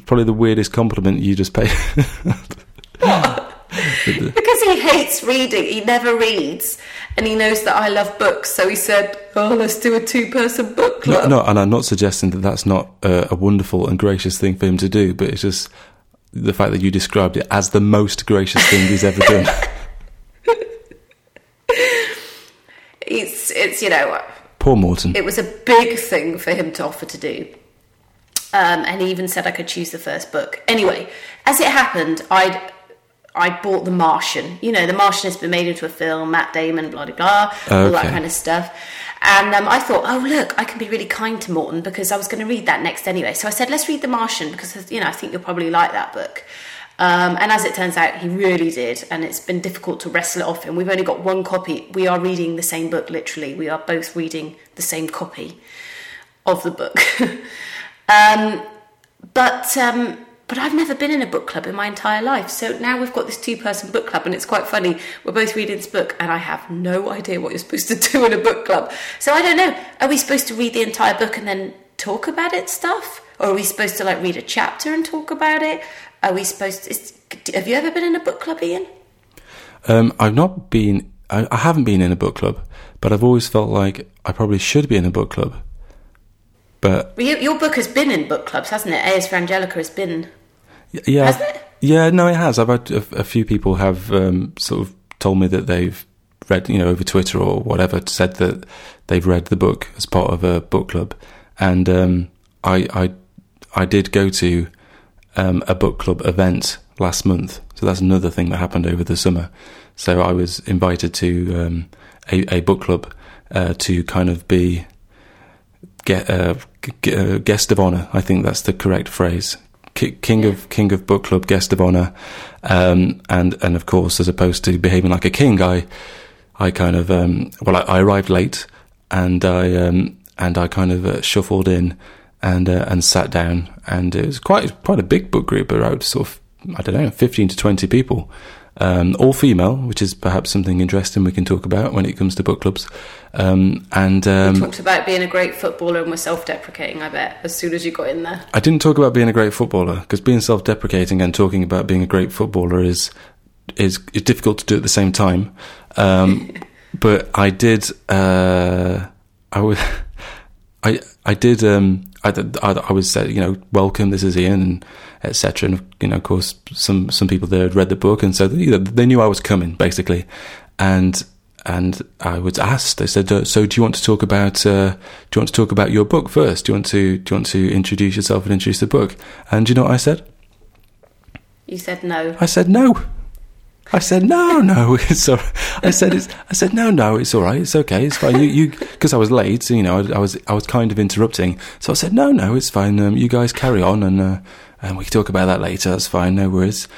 probably the weirdest compliment you just paid. what? Because he hates reading, he never reads, and he knows that I love books. So he said, "Oh, let's do a two-person book club." No, no and I'm not suggesting that that's not a, a wonderful and gracious thing for him to do, but it's just the fact that you described it as the most gracious thing he's ever done. it's it's you know poor Morton. It was a big thing for him to offer to do. Um, and he even said I could choose the first book. Anyway, as it happened, I'd I bought The Martian. You know, The Martian has been made into a film, Matt Damon, blah, blah, blah, all that kind of stuff. And um, I thought, oh, look, I can be really kind to Morton because I was going to read that next anyway. So I said, let's read The Martian because, you know, I think you'll probably like that book. Um, and as it turns out, he really did. And it's been difficult to wrestle it off him. We've only got one copy. We are reading the same book, literally. We are both reading the same copy of the book. um, but um, but I've never been in a book club in my entire life. So now we've got this two person book club, and it's quite funny. We're both reading this book, and I have no idea what you're supposed to do in a book club. So I don't know. Are we supposed to read the entire book and then talk about it stuff? Or are we supposed to like read a chapter and talk about it? Are we supposed to. Have you ever been in a book club, Ian? Um, I've not been. I, I haven't been in a book club, but I've always felt like I probably should be in a book club. But Well, your, your book has been in book clubs, hasn't it? A.S. for Angelica has been. yeah, Has it? yeah, no, it has. I've had a, a few people have um, sort of told me that they've read, you know, over Twitter or whatever, said that they've read the book as part of a book club, and um, I, I, I did go to um, a book club event last month. So that's another thing that happened over the summer. So I was invited to um, a, a book club uh, to kind of be get, uh, g- uh, guest of honor. I think that's the correct phrase. King of King of Book Club, guest of honor, um, and and of course, as opposed to behaving like a king, I I kind of um, well, I, I arrived late, and I um, and I kind of uh, shuffled in and uh, and sat down, and it was quite quite a big book group, around sort of I don't know, fifteen to twenty people, um, all female, which is perhaps something interesting we can talk about when it comes to book clubs, um, and um, Talked about being a great footballer and was self deprecating, I bet, as soon as you got in there. I didn't talk about being a great footballer because being self-deprecating and talking about being a great footballer is is, is difficult to do at the same time. Um, but I did. Uh, I was. I I did. Um, I, I, I was said, you know, welcome. This is Ian, and etc. And you know, of course, some some people there had read the book, and so they, they knew I was coming, basically. And and I was asked. They said, uh, "So, do you want to talk about? Uh, do you want to talk about your book first? Do you want to? Do you want to introduce yourself and introduce the book?" And do you know what I said? You said no. I said no. I said no, no. It's all, I said it's. I said no, no. It's all right. It's okay. It's fine. You, you, because I was late. So, you know, I, I was, I was kind of interrupting. So I said no, no. It's fine. Um, you guys carry on, and uh, and we can talk about that later. That's fine. No worries.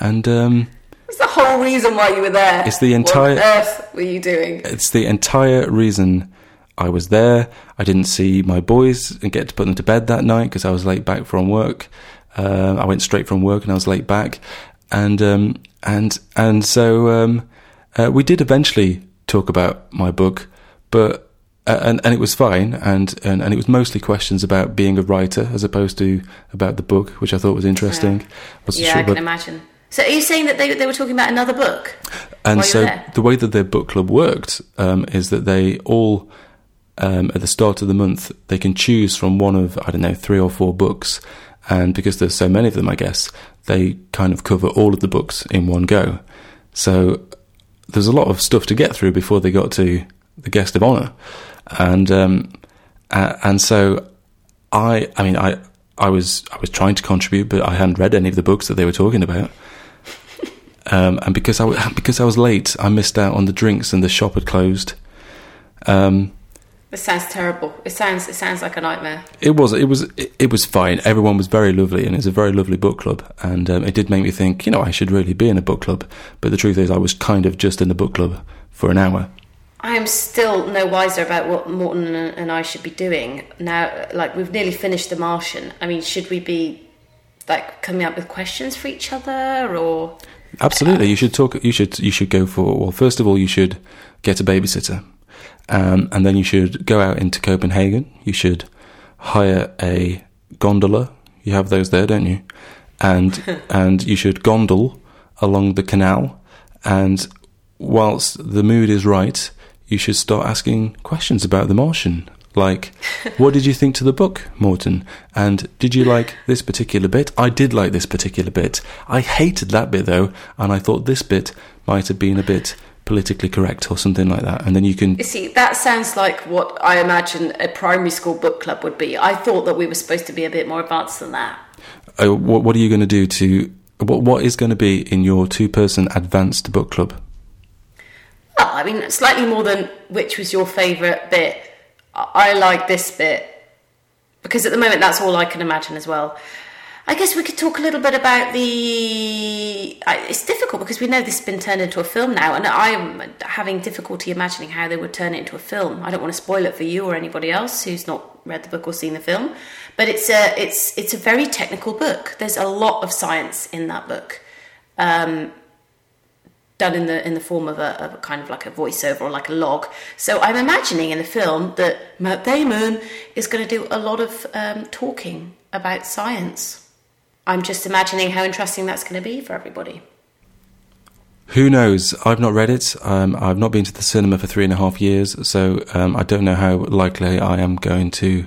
And um, That's the whole reason why you were there. It's the What on entire- earth were you doing? it's the entire reason I was there. I didn't see my boys and get to put them to bed that night because I was late back from work. Uh, I went straight from work and I was late back, and um, and and so um, uh, we did eventually talk about my book, but and and it was fine, and, and and it was mostly questions about being a writer as opposed to about the book, which I thought was interesting. Wasn't Yeah, sure I can imagine. So are you saying that they, they were talking about another book? And so the way that their book club worked um, is that they all, um, at the start of the month, they can choose from one of I don't know three or four books, and because there's so many of them, I guess they kind of cover all of the books in one go. So there's a lot of stuff to get through before they got to the guest of honor, and um, uh, and so I I mean I I was I was trying to contribute, but I hadn't read any of the books that they were talking about. Um, and because I w- because I was late, I missed out on the drinks and the shop had closed. Um, This sounds terrible. It sounds it sounds like a nightmare. it was it was it, it was fine. Everyone was very lovely, and it's a very lovely book club. And um, it did make me think, you know, I should really be in a book club. But the truth is, I was kind of just in the book club for an hour. I am still no wiser about what Morton and and I should be doing now. Like we've nearly finished The Martian. I mean, should we be like coming up with questions for each other, or Absolutely, you should talk. You should you should go for well. First of all, you should get a babysitter, um, and then you should go out into Copenhagen. You should hire a gondola. You have those there, don't you? And and you should gondole along the canal. And whilst the mood is right, you should start asking questions about the Martian. Like, what did you think to the book, Morton? And did you like this particular bit? I did like this particular bit. I hated that bit though, and I thought this bit might have been a bit politically correct or something like that. And then you can you see, that sounds like what I imagine a primary school book club would be. I thought that we were supposed to be a bit more advanced than that. uh, what, what are you going to do to what what is going to be in your two person advanced book club? I mean, slightly more than which was your favourite bit. I I like this bit because at the moment that's all I can imagine as well. I guess we could talk a little bit about the. It's difficult because we know this has been turned into a film now, and I'm having difficulty imagining how they would turn it into a film. I don't want to spoil it for you or anybody else who's not read the book or seen the film, but it's a it's it's a very technical book. There's a lot of science in that book. Um, done in the in the form of a, of a kind of like a voiceover or like a log. So I'm imagining in the film that Matt Damon is going to do a lot of um, talking about science. I'm just imagining how interesting that's going to be for everybody. Who knows? I've not read it. Um, I've not been to the cinema for three and a half years, so um, I don't know how likely I am going to,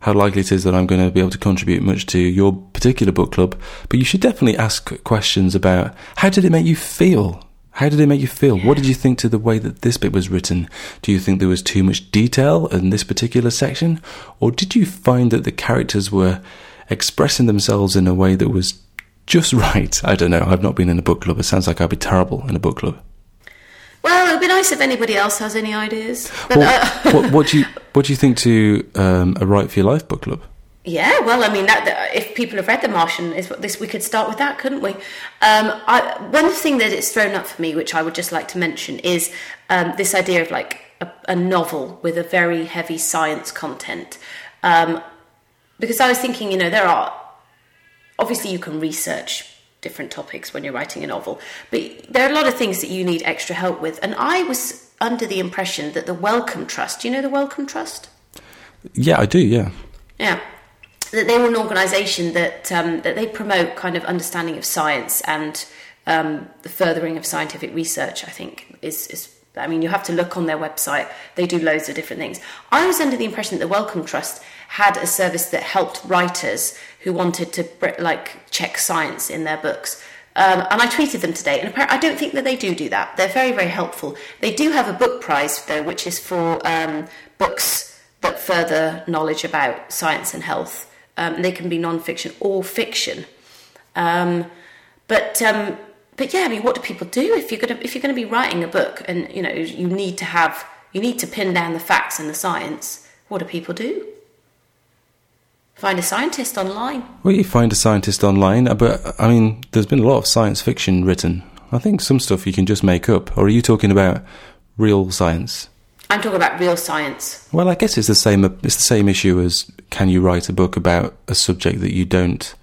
how likely it is that I'm going to be able to contribute much to your particular book club. But you should definitely ask questions about how did it make you feel. How did it make you feel? What did you think to the way that this bit was written? Do you think there was too much detail in this particular section, or did you find that the characters were expressing themselves in a way that was just right? I don't know. I've not been in a book club. It sounds like I'd be terrible in a book club. Well, it would be nice if anybody else has any ideas. But Well, uh, what, what do you what do you think to um, a Write for Your Life book club? Yeah, well, I mean, that, that- if people have read The Martian, is what this we could start with that, couldn't we? Um, I, one thing that it's thrown up for me, which I would just like to mention, is um, this idea of like a, a novel with a very heavy science content. Um, because I was thinking, you know, there are obviously you can research different topics when you're writing a novel, but there are a lot of things that you need extra help with. And I was under the impression that the Wellcome Trust, you know the Wellcome Trust? Yeah, I do. Yeah, Yeah, that they were an organisation that um, that they promote kind of understanding of science and um, the furthering of scientific research. I think is is. I mean, you have to look on their website. They do loads of different things. I was under the impression that the Wellcome Trust had a service that helped writers who wanted to like check science in their books. Um, and I tweeted them today, and I don't think that they do do that. They're very, very helpful. They do have a book prize though, which is for um, books that further knowledge about science and health. Um, they can be non-fiction or fiction. Um, but um, but yeah, I mean, what do people do if you're gonna if you're gonna be writing a book and you know you need to have you need to pin down the facts and the science? What do people do? Find a scientist online. well, you find a scientist online, uh, but I mean, there's been a lot of science fiction written. I think some stuff you can just make up. Or are you talking about real science? I'm talking about real science. Well, I guess it's the same. It's the same issue as can you write a book about a subject that you don't,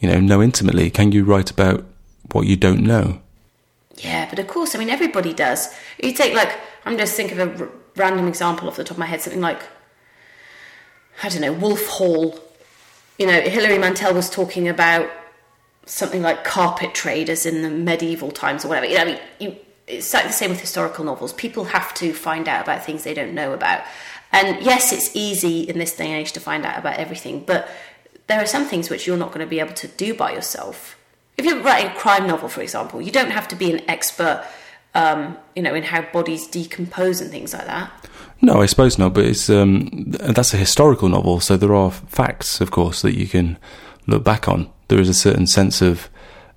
you know, know intimately? Can you write about what you don't know? Yeah, but of course, I mean, everybody does. You take, like, I'm just thinking of a r- random example off the top of my head, something like, I don't know, Wolf Hall. You know, Hilary Mantel was talking about something like carpet traders in the medieval times or whatever. You know, I mean, you, it's like the same with historical novels. People have to find out about things they don't know about. And yes, it's easy in this day and age to find out about everything, but there are some things which you're not going to be able to do by yourself. If you're writing a crime novel, for example, you don't have to be an expert, um, you know, in how bodies decompose and things like that. No, I suppose not. But it's um, that's a historical novel, so there are facts, of course, that you can look back on. There is a certain sense of,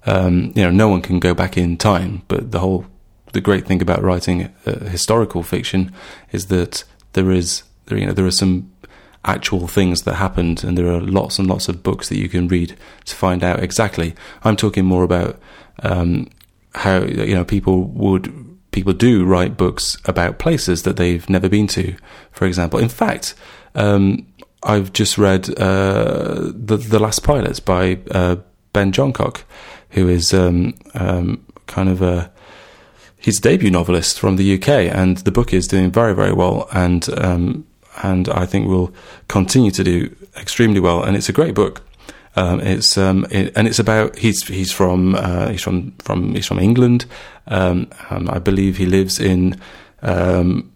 um, you know, no one can go back in time, but the whole, the great thing about writing uh, historical fiction is that there is, there, you know, there are some actual things that happened, and there are lots and lots of books that you can read to find out exactly. I'm talking more about um, how you know people would people do write books about places that they've never been to. For example, in fact, um, I've just read uh, the the Last Pilots by uh, Ben Johncock, who is um, um, kind of a he's a debut novelist from the UK, and the book is doing very very well, and um, and I think will continue to do extremely well, and it's a great book. Um, it's um, it, and it's about he's he's from uh, he's from from he's from England. Um, um, I believe he lives in um,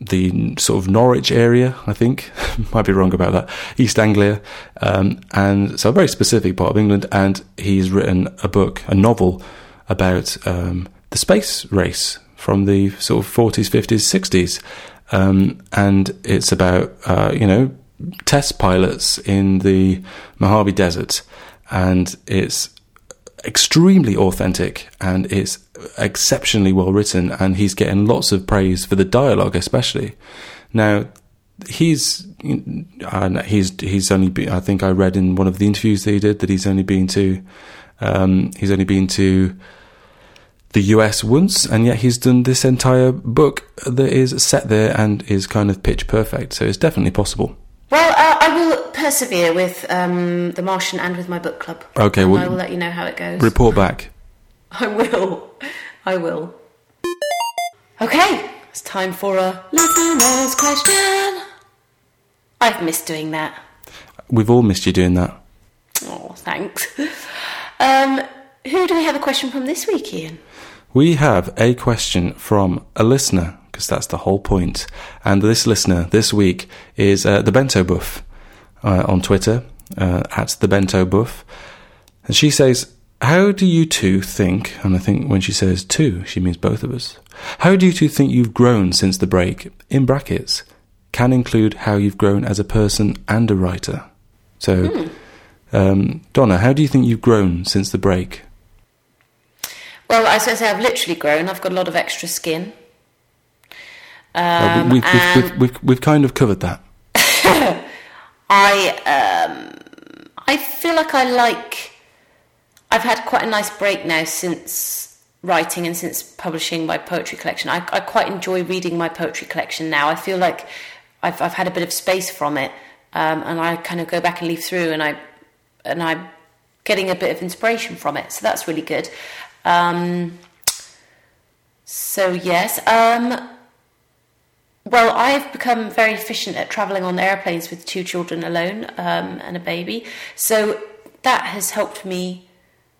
the sort of Norwich area. I think might be wrong about that. East Anglia, um, and so a very specific part of England. And he's written a book, a novel about um, the space race from the sort of forties, fifties, sixties, and it's about uh, you know test pilots in the Mojave Desert, and it's extremely authentic and it's exceptionally well written, and he's getting lots of praise for the dialogue, especially. Now, he's uh, he's he's only been, I think I read in one of the interviews that he did that he's only been to um, he's only been to the US once, and yet he's done this entire book that is set there and is kind of pitch perfect. So it's definitely possible. Well, uh, I will persevere with um, The Martian and with my book club. Okay, well, I will let you know how it goes. Report back. I will. I will. Okay, it's time for a listener's question. I've missed doing that. We've all missed you doing that. Oh, thanks. Um, who do we have a question from this week, Ian? We have a question from a listener, because that's the whole point. And this listener this week is uh, the Bento Buff uh, on Twitter, uh, at the Bento Buff. And she says, How do you two think, and I think when she says two, she means both of us, how do you two think you've grown since the break? In brackets, can include how you've grown as a person and a writer. So, um, Donna, how do you think you've grown since the break? Well, I was going to say I've literally grown. I've got a lot of extra skin. Uh, Um, we- we've, we've, and we've, we've, we've kind of covered that. I um, I feel like I like. I've had quite a nice break now since writing and since publishing my poetry collection. I, I quite enjoy reading my poetry collection now. I feel like I've I've had a bit of space from it, um, and I kind of go back and leaf through, and I and I'm getting a bit of inspiration from it. So that's really good. Um, so yes. Um, well, I've become very efficient at travelling on airplanes with two children alone um, and a baby. So that has helped me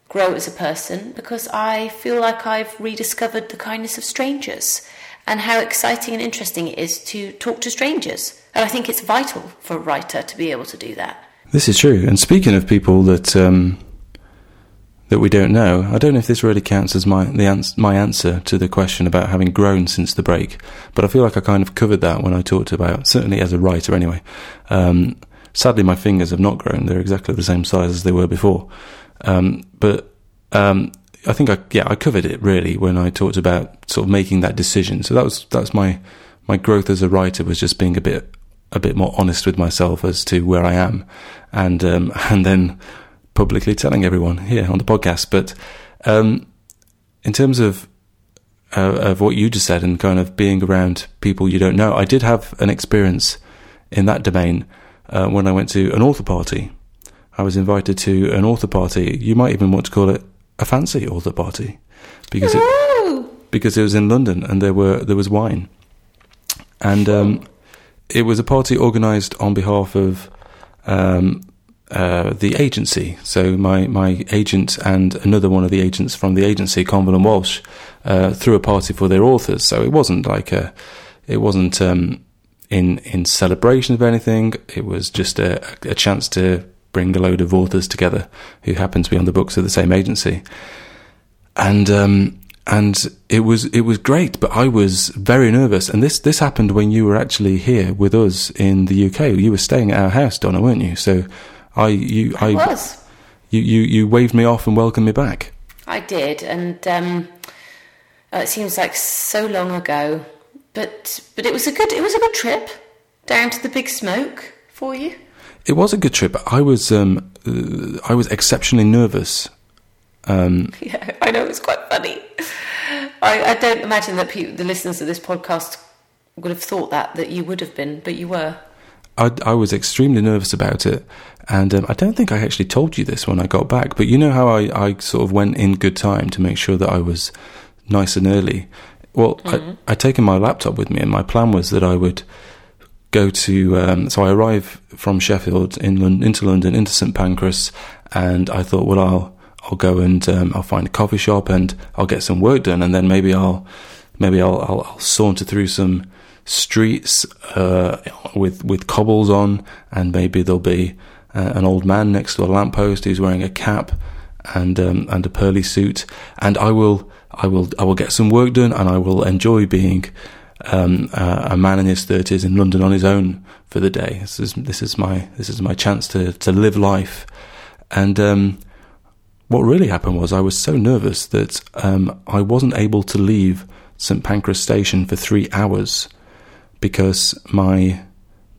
grow as a person because I feel like I've rediscovered the kindness of strangers and how exciting and interesting it is to talk to strangers. And I think it's vital for a writer to be able to do that. This is true. And speaking of people that um, that we don't know, I don't know if this really counts as my the ans- my answer to the question about having grown since the break. But I feel like I kind of covered that when I talked about certainly as a writer anyway. Um, sadly, my fingers have not grown; they're exactly the same size as they were before. Um, but um, I think I yeah I covered it really when I talked about sort of making that decision. So that was that's my my growth as a writer was just being a bit a bit more honest with myself as to where I am, and um, and then publicly telling everyone here on the podcast. But um, in terms of uh, of what you just said and kind of being around people you don't know, I did have an experience in that domain uh, when I went to an author party. I was invited to an author party. You might even want to call it a fancy author party because it, because it was in London and there were there was wine, and um, it was a party organised on behalf of um, uh, the agency. So my my agent and another one of the agents from the agency, Conville and Walsh, uh, threw a party for their authors. So it wasn't like a, it wasn't um, in in celebration of anything. It was just a, a chance to bring a load of authors together who happen to be on the books of the same agency, and um, and it was it was great. But I was very nervous, and this this happened when you were actually here with us in the UK. You were staying at our house, Donna, weren't you? So I you I, was. you, you you waved me off and welcomed me back. I did, and um, uh, it seems like so long ago, but but it was a good it was a good trip down to the Big Smoke for you. It was a good trip. I was um, uh, I was exceptionally nervous. Um, Yeah, I know it's quite funny. I, I don't imagine that people, the listeners of this podcast would have thought that that you would have been, but you were. I, I was extremely nervous about it, and um, I don't think I actually told you this when I got back. But you know how I, I sort of went in good time to make sure that I was nice and early. Well, I, I'd taken my laptop with me, and my plan was that I would go to. Um, so I arrive from Sheffield in into London into St Pancras, and I thought, well, I'll I'll go and um, I'll find a coffee shop and I'll get some work done, and then maybe I'll maybe I'll I'll, I'll saunter through some streets uh, with with cobbles on, and maybe there'll be uh, an old man next to a lamppost who's wearing a cap and um, and a pearly suit, and I will I will I will get some work done, and I will enjoy being um, uh, a man in his thirties in London on his own for the day. This is this is my this is my chance to to live life, and um, what really happened was I was so nervous that um, I wasn't able to leave St Pancras Station for three hours because my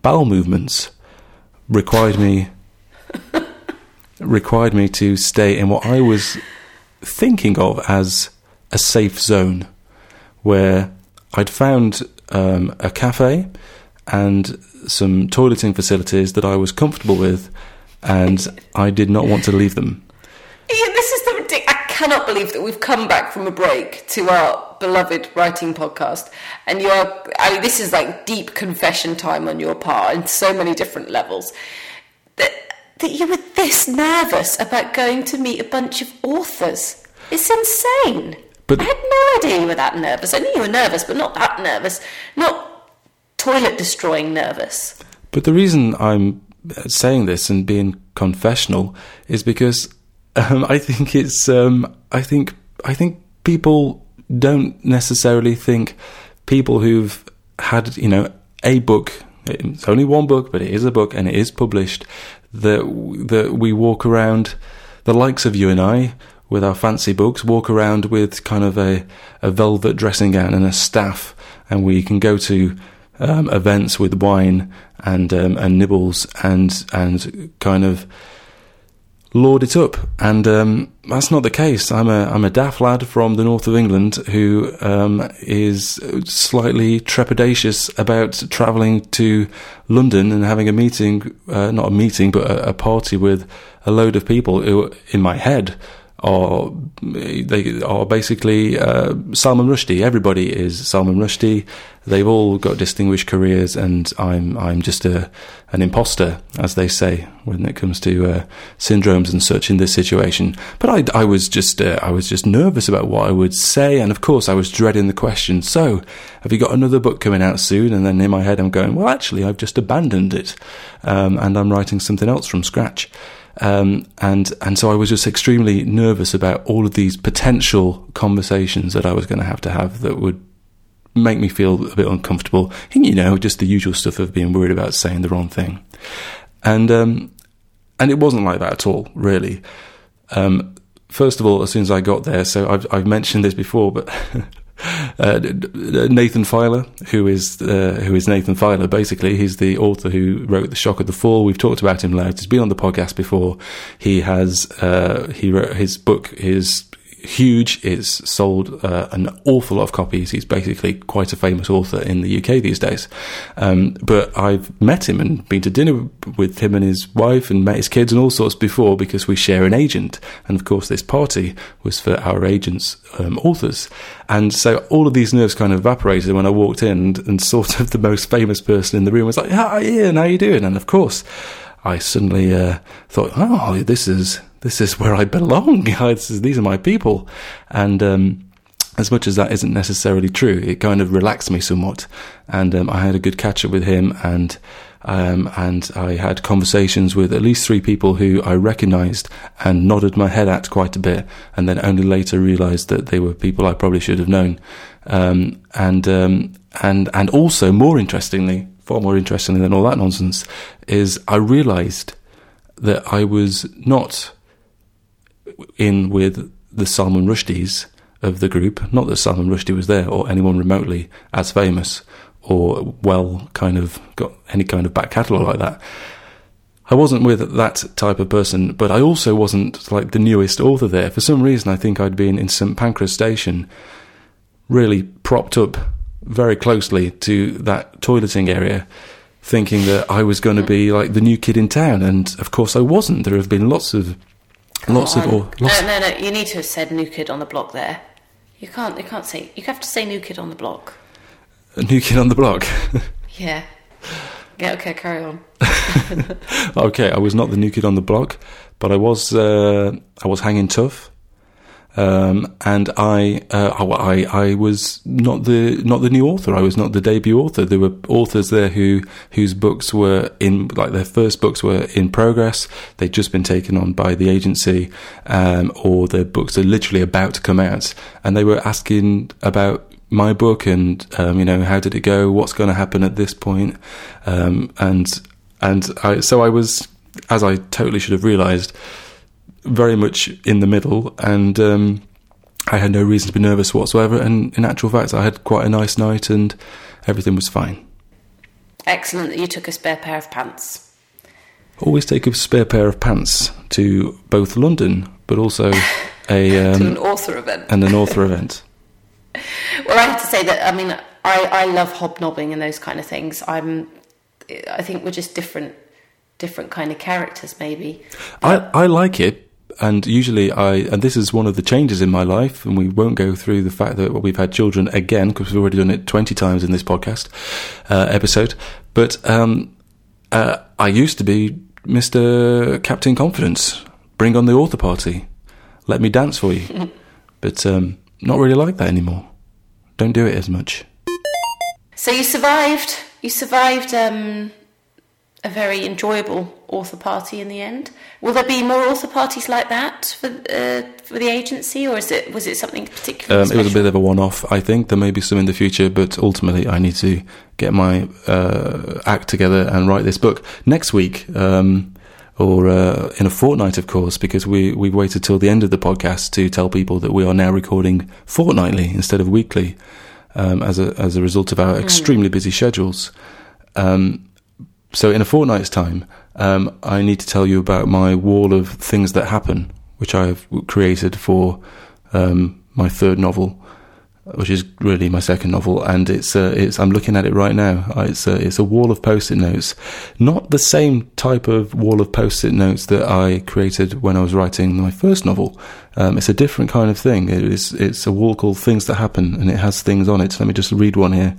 bowel movements required me required me to stay in what I was thinking of as a safe zone, where I'd found um, a cafe and some toileting facilities that I was comfortable with, and I did not want to leave them. Ian, this is cannot believe that we've come back from a break to our beloved writing podcast, and you're. I mean, this is like deep confession time on your part in so many different levels. That that you were this nervous about going to meet a bunch of authors. It's insane. But- I had no idea you were that nervous. I knew you were nervous, but not that nervous. Not toilet destroying nervous. But the reason I'm saying this and being confessional is because um, I think it's um, I think I think people don't necessarily think people who've had you know a book. It's only one book, but it is a book and it is published. That that we walk around, the likes of you and I, with our fancy books, walk around with kind of a, a velvet dressing gown and a staff, and we can go to um, events with wine and um, and nibbles and and kind of lord it up. And um, that's not the case. I'm a I'm a daft lad from the north of England who um, is slightly trepidatious about travelling to London and having a meeting, uh, not a meeting, but a, a party with a load of people who, in my head, are they are basically uh, Salman Rushdie. Everybody is Salman Rushdie. They've all got distinguished careers, and I'm I'm just a an imposter, as they say, when it comes to uh, syndromes and such in this situation. But I, I was just uh, I was just nervous about what I would say, and of course I was dreading the question. So, have you got another book coming out soon? And then in my head I'm going, well, actually, I've just abandoned it, um, and I'm writing something else from scratch. Um, and and so I was just extremely nervous about all of these potential conversations that I was going to have to have that would make me feel a bit uncomfortable. And, you know, just the usual stuff of being worried about saying the wrong thing. And um, and it wasn't like that at all, really. Um, first of all, as soon as I got there, so I've I've mentioned this before, but. Uh, Nathan Filer, who is uh, who is Nathan Filer, basically, he's the author who wrote *The Shock of the Fall*. We've talked about him loads. He's been on the podcast before. He has uh, he wrote his book is huge. It's sold uh, an awful lot of copies. He's basically quite a famous author in the UK these days. Um, but I've met him and been to dinner with him and his wife and met his kids and all sorts before because we share an agent. And of course, this party was for our agent's um, authors. And so all of these nerves kind of evaporated when I walked in and, and sort of the most famous person in the room was like, Hi, Ian, how you doing? And of course, I suddenly uh, thought, oh, this is this is where I belong. Is, these are my people, and um, as much as that isn't necessarily true, it kind of relaxed me somewhat. And um, I had a good catch up with him, and um, and I had conversations with at least three people who I recognised and nodded my head at quite a bit, and then only later realised that they were people I probably should have known. Um, and um, and and also more interestingly, far more interestingly than all that nonsense, is I realised that I was not in with the Salman Rushdies of the group. Not that Salman Rushdie was there or anyone remotely as famous or well kind of got any kind of back catalogue like that. I wasn't with that type of person, but I also wasn't like the newest author there. For some reason, I think I'd been in St Pancras Station, really propped up very closely to that toileting area, thinking that I was going to be like the new kid in town. And of course, I wasn't. There have been lots of lots of or, lots no, no, no. You need to have said new kid on the block there. You can't. You can't say. You have to say new kid on the block. a new kid on the block. Yeah. Yeah. Okay. Carry on. okay, I was not the new kid on the block, but I was uh, I was hanging tough, um, and I, uh, I I was not the not the new author. I was not the debut author. There were authors there who whose books were in like their first books were in progress. They'd just been taken on by the agency, um, or their books are literally about to come out, and they were asking about my book and um, you know how did it go what's going to happen at this point um, and and I, so I was as I totally should have realized very much in the middle, and um, I had no reason to be nervous whatsoever. And in actual fact, I had quite a nice night, and everything was fine. Excellent that you took a spare pair of pants. Always take a spare pair of pants to both London, but also a um, to an author event. and an author event. Well, I have to say that I mean I, I love hobnobbing and those kind of things. I'm I think we're just different different kind of characters maybe. I, I like it, and usually I and this is one of the changes in my life, and we won't go through the fact that we've had children again because we've already done it twenty times in this podcast uh, episode. But um, uh, I used to be Mister Captain Confidence. Bring on the author party. Let me dance for you. but um, not really like that anymore. Don't do it as much. So you survived. You survived um, a very enjoyable author party in the end. Will there be more author parties like that for uh, for the agency, or is it was it something particularly? Um, it was a bit of a one-off. I think there may be some in the future, but ultimately, I need to get my uh, act together and write this book next week, um, or uh, in a fortnight, of course, because we we've waited till the end of the podcast to tell people that we are now recording fortnightly instead of weekly, um, as a as a result of our extremely busy schedules. Um, so, in a fortnight's time, um, I need to tell you about my wall of things that happen, which I've created for um, my third novel, which is really my second novel, and it's uh, it's I'm looking at it right now. Uh, It's a, it's a wall of post-it notes, not the same type of wall of post-it notes that I created when I was writing my first novel. Um, it's a different kind of thing. It is it's a wall called Things That Happen, and it has things on it. Let me just read one here.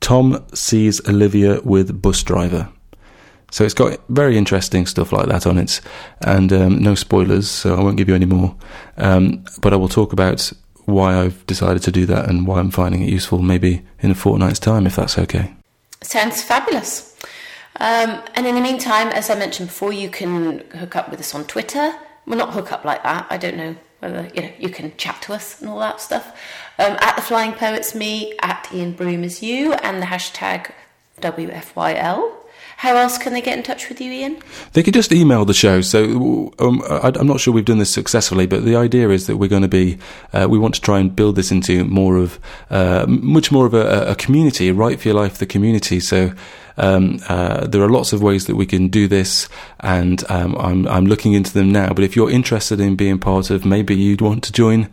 Tom sees Olivia with bus driver. So it's got very interesting stuff like that on it, and um, no spoilers, so I won't give you any more. Um, but I will talk about why I've decided to do that and why I'm finding it useful, maybe in a fortnight's time, if that's okay. Sounds fabulous. Um, and in the meantime, as I mentioned before, you can hook up with us on Twitter. Well, not hook up like that. I don't know whether you know you can chat to us and all that stuff. Um, at the Flying Poets, me at Iain Broome you, and the hashtag WFYL. How else can they get in touch with you, Iain? They could just email the show. So um, I, I'm not sure we've done this successfully, but the idea is that we're going to be, uh, we want to try and build this into more of, uh, much more of a, a community, write for your life, the community. So um, uh, there are lots of ways that we can do this, and um, I'm, I'm looking into them now. But if you're interested in being part of, maybe you'd want to join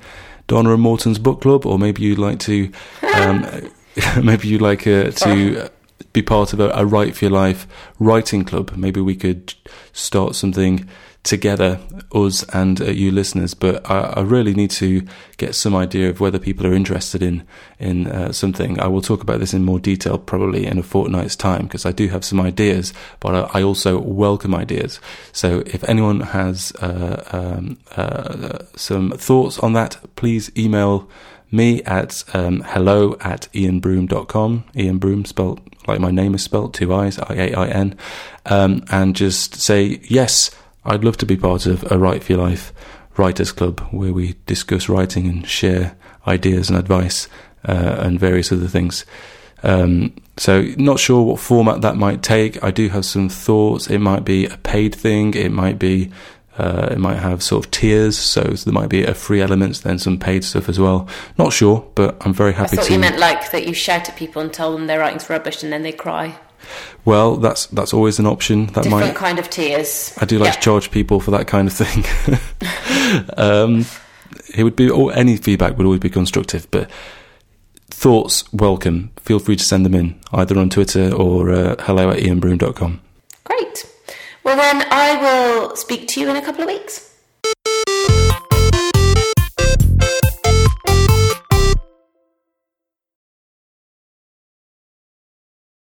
Donna and Morton's book club, or maybe you'd like to, um, maybe you'd like uh, to be part of a, a Write for Your Life writing club. Maybe we could start something together, us and uh, you listeners. But I, I really need to get some idea of whether people are interested in in uh, something. I will talk about this in more detail probably in a fortnight's time because I do have some ideas, but I, I also welcome ideas. So if anyone has uh, um, uh, some thoughts on that, please email me at um, hello at iainbroome.com. Iain Broome spelt like my name is spelt, two I's, I-A-I-N. Um, and just say, yes, I'd love to be part of a Write for Your Life Writers Club where we discuss writing and share ideas and advice uh, and various other things. Um, so, not sure what format that might take. I do have some thoughts. It might be a paid thing. It might be uh, it might have sort of tiers, so there might be a free elements, then some paid stuff as well. Not sure, but I'm very I happy thought to. you meant like that you shout at people and tell them their writing's rubbish and then they cry. Well, that's that's always an option. That Different might kind of tears. I do like Yeah. to charge people for that kind of thing. um, it would be, or any feedback would always be constructive, but thoughts welcome. Feel free to send them in either on Twitter or uh, hello at iainbroome.com. Great. Well, then I will speak to you in a couple of weeks.